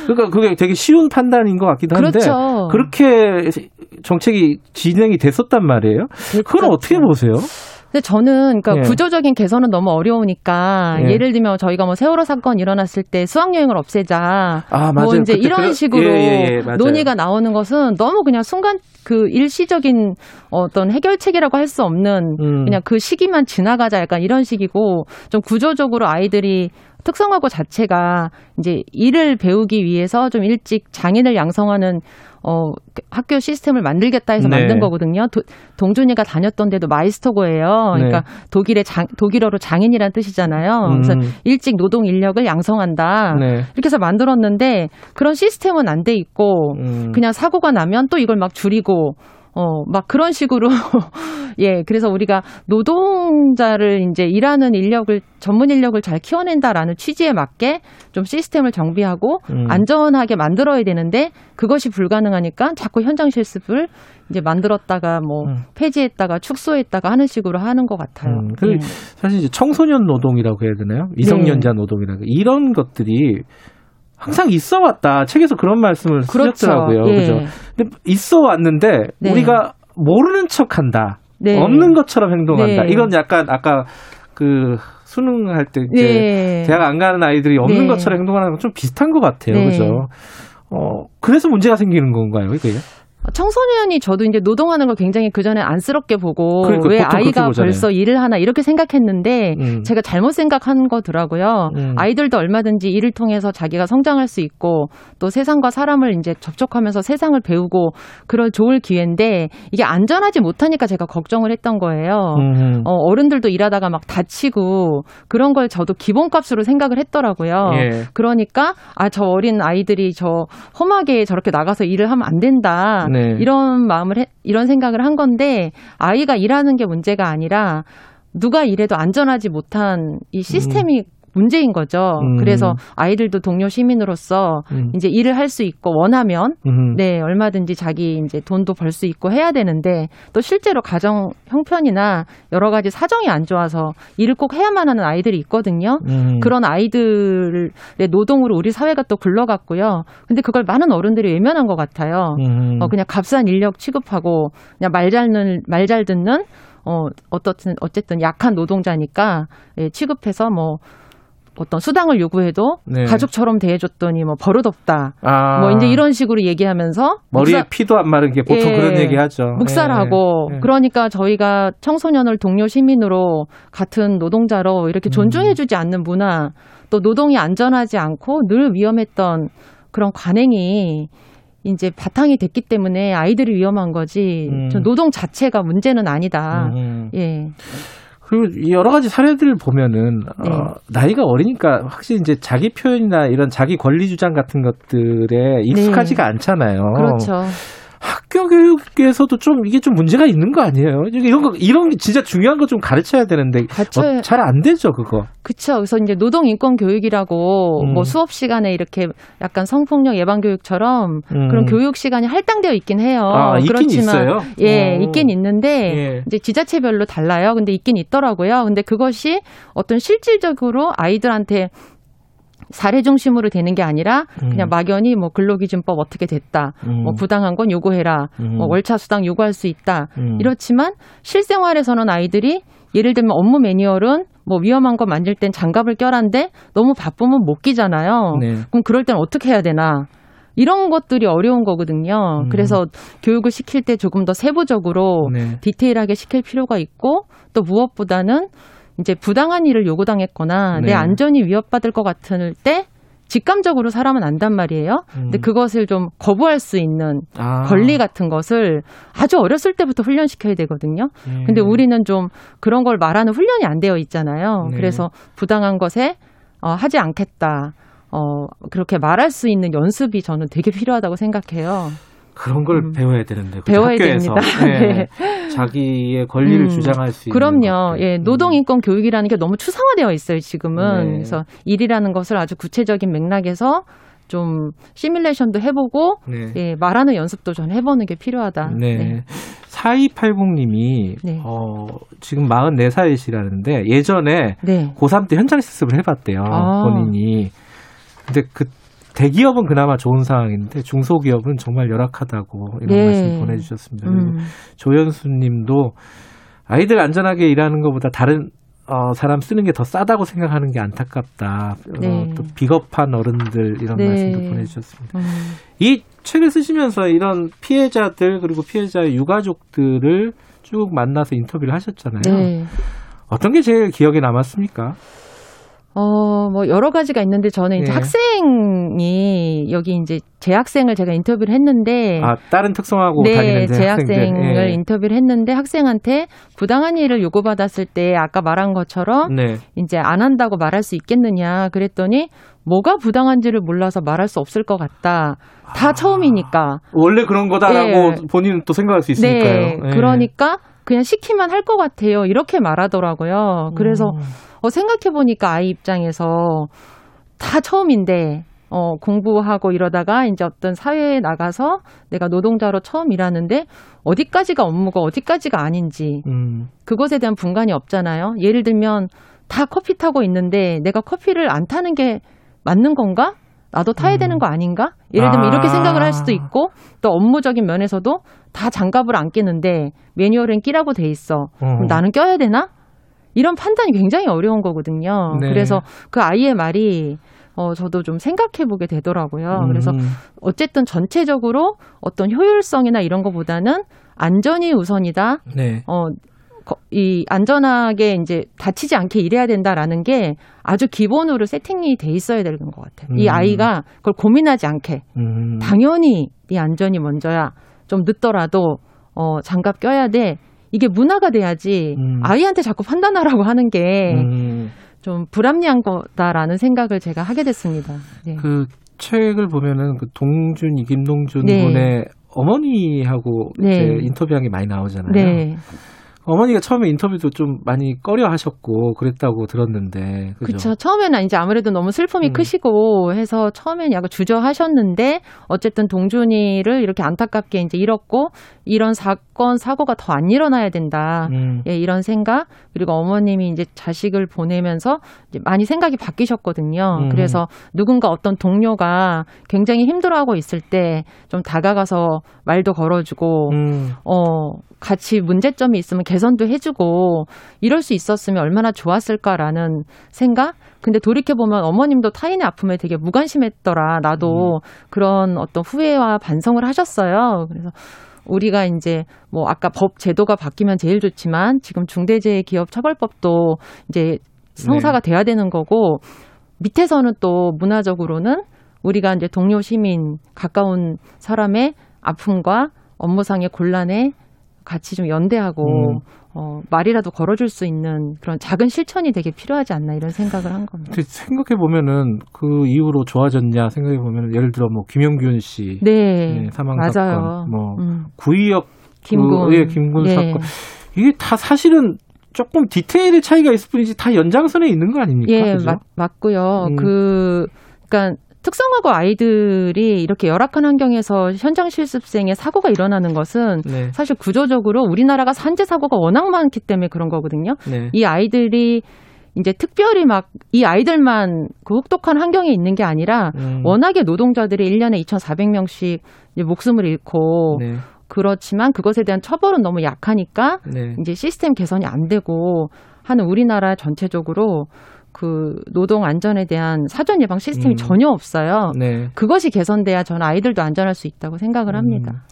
그러니까 그게 되게 쉬운 판단인 것 같기도 한데 그렇죠. 그렇게 정책이 진행이 됐었단 말이에요. 그걸 어떻게 보세요? 근데 저는 그러니까 예. 구조적인 개선은 너무 어려우니까 예. 예를 들면 저희가 뭐 세월호 사건 일어났을 때 수학 여행을 없애자 아, 뭐. 이제 이런 그래- 식으로 예, 예, 예. 논의가 나오는 것은 너무 그냥 순간 그 일시적인 어떤 해결책이라고 할 수 없는 음. 그냥 그 시기만 지나가자 약간 이런 식이고 좀 구조적으로 아이들이 특성화고 자체가 이제 일을 배우기 위해서 좀 일찍 장인을 양성하는 어 학교 시스템을 만들겠다 해서 네. 만든 거거든요. 도- 동준이가 다녔던 데도 마이스터고예요. 그러니까 네. 독일의 장, 독일어로 장인이란 뜻이잖아요. 그래서 음. 일찍 노동 인력을 양성한다. 네. 이렇게 해서 만들었는데 그런 시스템은 안 돼 있고 음. 그냥 사고가 나면 또 이걸 막 줄이고 어, 막 그런 식으로 예, 그래서 우리가 노동자를 이제 일하는 인력을 전문 인력을 잘 키워낸다라는 취지에 맞게 좀 시스템을 정비하고 음. 안전하게 만들어야 되는데 그것이 불가능하니까 자꾸 현장 실습을 이제 만들었다가 뭐 폐지했다가 축소했다가 하는 식으로 하는 것 같아요. 음, 그 예. 사실 이제 청소년 노동이라고 해야 되나요? 미성년자 네. 노동이라고 이런 것들이 항상 있어 왔다. 책에서 그런 말씀을 그렇죠. 쓰셨더라고요. 예. 그죠? 근데 있어 왔는데 네. 우리가 모르는 척한다. 네. 없는 것처럼 행동한다. 네. 이건 약간 아까 그 수능할 때 이제 네. 대학 안 가는 아이들이 없는 네. 것처럼 행동하는 건 좀 비슷한 것 같아요. 네. 그죠? 어, 그래서 문제가 생기는 건가요, 이게? 청소년이 저도 이제 노동하는 걸 굉장히 그 전에 안쓰럽게 보고 그러니까 왜 아이가. 벌써 일을 하나 이렇게 생각했는데 음. 제가 잘못 생각한 거더라고요. 음. 아이들도 얼마든지 일을 통해서 자기가 성장할 수 있고 또 세상과 사람을 이제 접촉하면서 세상을 배우고 그럴 좋을 기회인데 이게 안전하지 못하니까 제가 걱정을 했던 거예요. 음. 어, 어른들도 일하다가 막 다치고 그런 걸 저도 기본값으로 생각을 했더라고요. 예. 그러니까 아 저 어린 아이들이 저 험하게 저렇게 나가서 일을 하면 안 된다. 네. 이런 마음을 해, 이런 생각을 한 건데 아이가 일하는 게 문제가 아니라 누가 일해도 안전하지 못한 이 시스템이 문제인 거죠. 음. 그래서 아이들도 동료 시민으로서 음. 이제 일을 할 수 있고 원하면 음. 네, 얼마든지 자기 이제 돈도 벌 수 있고 해야 되는데 또 실제로 가정 형편이나 여러 가지 사정이 안 좋아서 일을 꼭 해야만 하는 아이들이 있거든요. 음. 그런 아이들의 노동으로 우리 사회가 또 굴러갔고요. 근데 그걸 많은 어른들이 외면한 것 같아요. 음. 어, 그냥 값싼 인력 취급하고 그냥 말 잘 듣는 말 잘 듣는 어 어떻든 어쨌든 약한 노동자니까 예, 취급해서 뭐 어떤 수당을 요구해도 네. 가족처럼 대해줬더니 뭐 버릇없다. 아. 뭐 이제 이런 식으로 얘기하면서 머리에 묵사- 피도 안 마른 게 보통 예, 그런 얘기 하죠. 묵살하고 예, 예. 그러니까 저희가 청소년을 동료 시민으로 같은 노동자로 이렇게 존중해주지 않는 문화 또 노동이 안전하지 않고 늘 위험했던 그런 관행이 이제 바탕이 됐기 때문에 아이들이 위험한 거지 음. 저 노동 자체가 문제는 아니다. 음. 예. 그리고 이 여러 가지 사례들을 보면은 네. 어, 나이가 어리니까 확실히 이제 자기 표현이나 이런 자기 권리 주장 같은 것들에 익숙하지가 않잖아요. 네. 그렇죠. 학교 교육에서도 좀 이게 좀 문제가 있는 거 아니에요? 이런 거 이런 게 진짜 중요한 거 좀 가르쳐야 되는데 가르쳐야- 잘안 되죠 그거. 그쵸. 그래서 이제 노동 인권 교육이라고 음. 뭐 수업 시간에 이렇게 약간 성폭력 예방 교육처럼 음. 그런 교육 시간이 할당되어 있긴 해요. 아, 있긴 그렇지만 있어요? 예, 오. 있긴 있는데 예. 이제 지자체별로 달라요. 근데 있긴 있더라고요. 근데 그것이 어떤 실질적으로 아이들한테 사례 중심으로 되는 게 아니라 음. 그냥 막연히 뭐 근로기준법 어떻게 됐다. 음. 뭐 부당한 건 요구해라. 음. 뭐 월차 수당 요구할 수 있다. 음. 이렇지만 실생활에서는 아이들이 예를 들면 업무 매뉴얼은 뭐 위험한 거 만질 땐 장갑을 껴란데 너무 바쁘면 못 끼잖아요. 네. 그럼 그럴 땐 어떻게 해야 되나? 이런 것들이 어려운 거거든요. 음. 그래서 교육을 시킬 때 조금 더 세부적으로 네. 디테일하게 시킬 필요가 있고 또 무엇보다는 이제 부당한 일을 요구당했거나 네. 내 안전이 위협받을 것 같을 때 직감적으로 사람은 안단 말이에요. 근데 음. 그것을 좀 거부할 수 있는 아. 권리 같은 것을 아주 어렸을 때부터 훈련시켜야 되거든요. 네. 근데 우리는 좀 그런 걸 말하는 훈련이 안 되어 있잖아요. 네. 그래서 부당한 것에 어, 하지 않겠다. 어, 그렇게 말할 수 있는 연습이 저는 되게 필요하다고 생각해요. 그런 걸 음. 배워야 되는데 그죠? 배워야 학교에서 됩니다. 네. 자기의 권리를 음, 주장할 수 그럼요. 예, 노동 인권 교육이라는 게 너무 추상화되어 있어요, 지금은. 네. 그래서 일이라는 것을 아주 구체적인 맥락에서 좀 시뮬레이션도 해보고, 네. 예, 말하는 연습도 전 해보는 게 필요하다. 네. 4280님이 네. 어, 지금 44살이시라는데 예전에 네. 고3 때 현장 실습을 해봤대요. 아. 본인이. 근데 그 대기업은 그나마 좋은 상황인데 중소기업은 정말 열악하다고 이런 네. 말씀 보내주셨습니다. 그리고 음. 조현수님도 아이들 안전하게 일하는 것보다 다른 어, 사람 쓰는 게 더 싸다고 생각하는 게 안타깝다. 네. 어, 또 비겁한 어른들 이런 네. 말씀도 보내주셨습니다. 음. 이 책을 쓰시면서 이런 피해자들 그리고 피해자의 유가족들을 쭉 만나서 인터뷰를 하셨잖아요. 네. 어떤 게 제일 기억에 남았습니까? 어, 뭐, 여러 가지가 있는데 저는 이제 네. 학생이, 여기 이제 재학생을 제가 인터뷰를 했는데. 아 다른 특성하고 네, 다니는 재학생을 예. 인터뷰를 했는데 학생한테 부당한 일을 요구받았을 때 아까 말한 것처럼 네. 이제 안 한다고 말할 수 있겠느냐 그랬더니 뭐가 부당한지를 몰라서 말할 수 없을 것 같다. 다 처음이니까. 원래 그런 거다라고 네. 본인은 또 생각할 수 있으니까요. 네, 예. 그러니까 그냥 시키면 할 것 같아요. 이렇게 말하더라고요. 그래서 음. 어, 생각해 보니까 아이 입장에서 다 처음인데 어, 공부하고 이러다가 이제 어떤 사회에 나가서 내가 노동자로 처음 일하는데 어디까지가 업무고 어디까지가 아닌지 음. 그것에 대한 분간이 없잖아요. 예를 들면 다 커피 타고 있는데 내가 커피를 안 타는 게 맞는 건가? 나도 타야 되는 거 아닌가? 예를 들면 아. 이렇게 생각을 할 수도 있고 또 업무적인 면에서도 다 장갑을 안 끼는데 매뉴얼엔 끼라고 돼 있어. 그럼 어. 나는 껴야 되나? 이런 판단이 굉장히 어려운 거거든요. 네. 그래서 그 아이의 말이 어, 저도 좀 생각해 보게 되더라고요. 음. 그래서 어쨌든 전체적으로 어떤 효율성이나 이런 거보다는 안전이 우선이다. 네. 어, 거- 이 안전하게 이제 다치지 않게 일해야 된다라는 게 아주 기본으로 세팅이 돼 있어야 되는 것 같아요. 이 음. 아이가 그걸 고민하지 않게 음. 당연히 네 안전이 먼저야. 좀 늦더라도 어, 장갑 껴야 돼. 이게 문화가 돼야지 음. 아이한테 자꾸 판단하라고 하는 게좀 음. 불합리한 거다라는 생각을 제가 하게 됐습니다. 네. 그 책을 보면은 그 동준이 김동준 네. 분의 어머니하고 네. 이제 인터뷰한 게 많이 나오잖아요. 네. 어머니가 처음에 인터뷰도 좀 많이 꺼려 하셨고 그랬다고 들었는데? 그렇죠. 처음에는 이제 아무래도 너무 슬픔이 음. 크시고 해서 처음에는 약간 주저하셨는데 어쨌든 동준이를 이렇게 안타깝게 이제 잃었고 이런 사건 사고가 더 안 일어나야 된다. 음. 예, 이런 생각 그리고 어머님이 이제 자식을 보내면서 이제 많이 생각이 바뀌셨거든요. 음. 그래서 누군가 어떤 동료가 굉장히 힘들어하고 있을 때 좀 다가가서 말도 걸어주고 음. 어, 같이 문제점이 있으면 개선도 해주고 이럴 수 있었으면 얼마나 좋았을까라는 생각? 근데 돌이켜 보면 어머님도 타인의 아픔에 되게 무관심했더라. 나도 그런 어떤 후회와 반성을 하셨어요. 그래서 우리가 이제 뭐 아까 법 제도가 바뀌면 제일 좋지만 지금 중대재해기업처벌법도 이제 성사가 돼야 되는 거고 밑에서는 또 문화적으로는 우리가 이제 동료 시민 가까운 사람의 아픔과 업무상의 곤란에 같이 좀 연대하고 음. 어, 말이라도 걸어줄 수 있는 그런 작은 실천이 되게 필요하지 않나 이런 생각을 한 겁니다. 생각해 보면은 그 이후로 좋아졌냐 생각해 보면 예를 들어 뭐 김영균 씨 네, 사망 맞아요. 사건, 뭐 음. 구의역 김군. 그, 예, 김군 네. 사건 이게 다 사실은 조금 디테일의 차이가 있을 뿐이지 다 연장선에 있는 거 아닙니까? 예, 그죠? 맞, 맞고요. 음. 그, 그러니까 특성화고 아이들이 이렇게 열악한 환경에서 현장 실습생의 사고가 일어나는 것은 네. 사실 구조적으로 우리나라가 산재 사고가 워낙 많기 때문에 그런 거거든요. 네. 이 아이들이 이제 특별히 막 이 아이들만 그 혹독한 환경에 있는 게 아니라 음. 워낙에 노동자들이 1년에 2,400명씩 목숨을 잃고 네. 그렇지만 그것에 대한 처벌은 너무 약하니까 네. 이제 시스템 개선이 안 되고 하는 우리나라 전체적으로 그 노동 안전에 대한 사전 예방 시스템이 음. 전혀 없어요. 네. 그것이 개선돼야 저는 아이들도 안전할 수 있다고 생각을 합니다.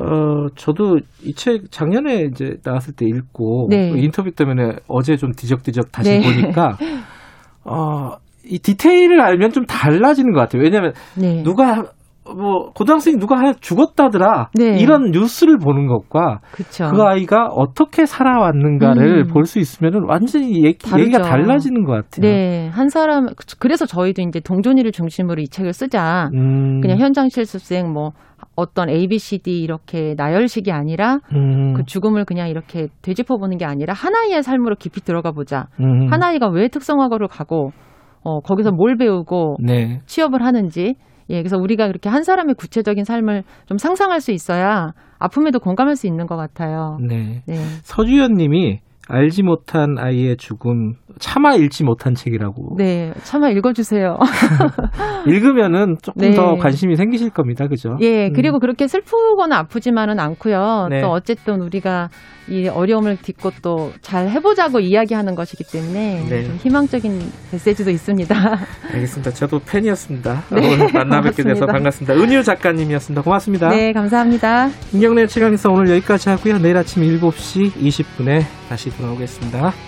어, 저도 이 책 작년에 이제 나왔을 때 읽고 네. 그 인터뷰 때문에 어제 좀 뒤적뒤적 다시 네. 보니까 어, 이 디테일을 알면 좀 달라지는 것 같아요. 왜냐하면 네. 누가 뭐 고등학생이 누가 하나 죽었다더라 네. 이런 뉴스를 보는 것과 그쵸. 그 아이가 어떻게 살아왔는가를 음. 볼수 있으면은 완전히 얘기. 얘기 가 달라지는 것 같아요. 네, 한 사람 그래서 저희도 이제 동존이를 중심으로 이 책을 쓰자. 음, 그냥 현장 실습생 뭐 어떤 A, B, C, D 이렇게 나열식이 아니라 음, 그 죽음을 그냥 이렇게 되짚어 보는 게 아니라 하나의 삶으로 깊이 들어가 보자. 음, 하나이가 왜 특성화고를 가고 어 거기서 뭘 배우고 네. 취업을 하는지 예 그래서 우리가 그렇게 한 사람의 구체적인 삶을 좀 상상할 수 있어야 아픔에도 공감할 수 있는 것 같아요. 네. 네. 서주연 님이 알지 못한 아이의 죽음 차마 읽지 못한 책이라고. 네, 차마 읽어주세요. 읽으면은 조금 네. 더 관심이 생기실 겁니다. 그죠? 예, 음. 그리고 그렇게 슬프거나 아프지만은 않고요. 네. 또 어쨌든 우리가 이 어려움을 딛고 또 잘 해보자고 이야기하는 것이기 때문에 네. 좀 희망적인 메시지도 있습니다. 알겠습니다. 저도 팬이었습니다. 네, 오늘 만나 뵙게 돼서. 반갑습니다. 은유 작가님이었습니다. 고맙습니다. 네, 감사합니다. 김경래 최강에서 오늘 여기까지 하고요. 내일 아침 7시 20분에 다시 돌아오겠습니다.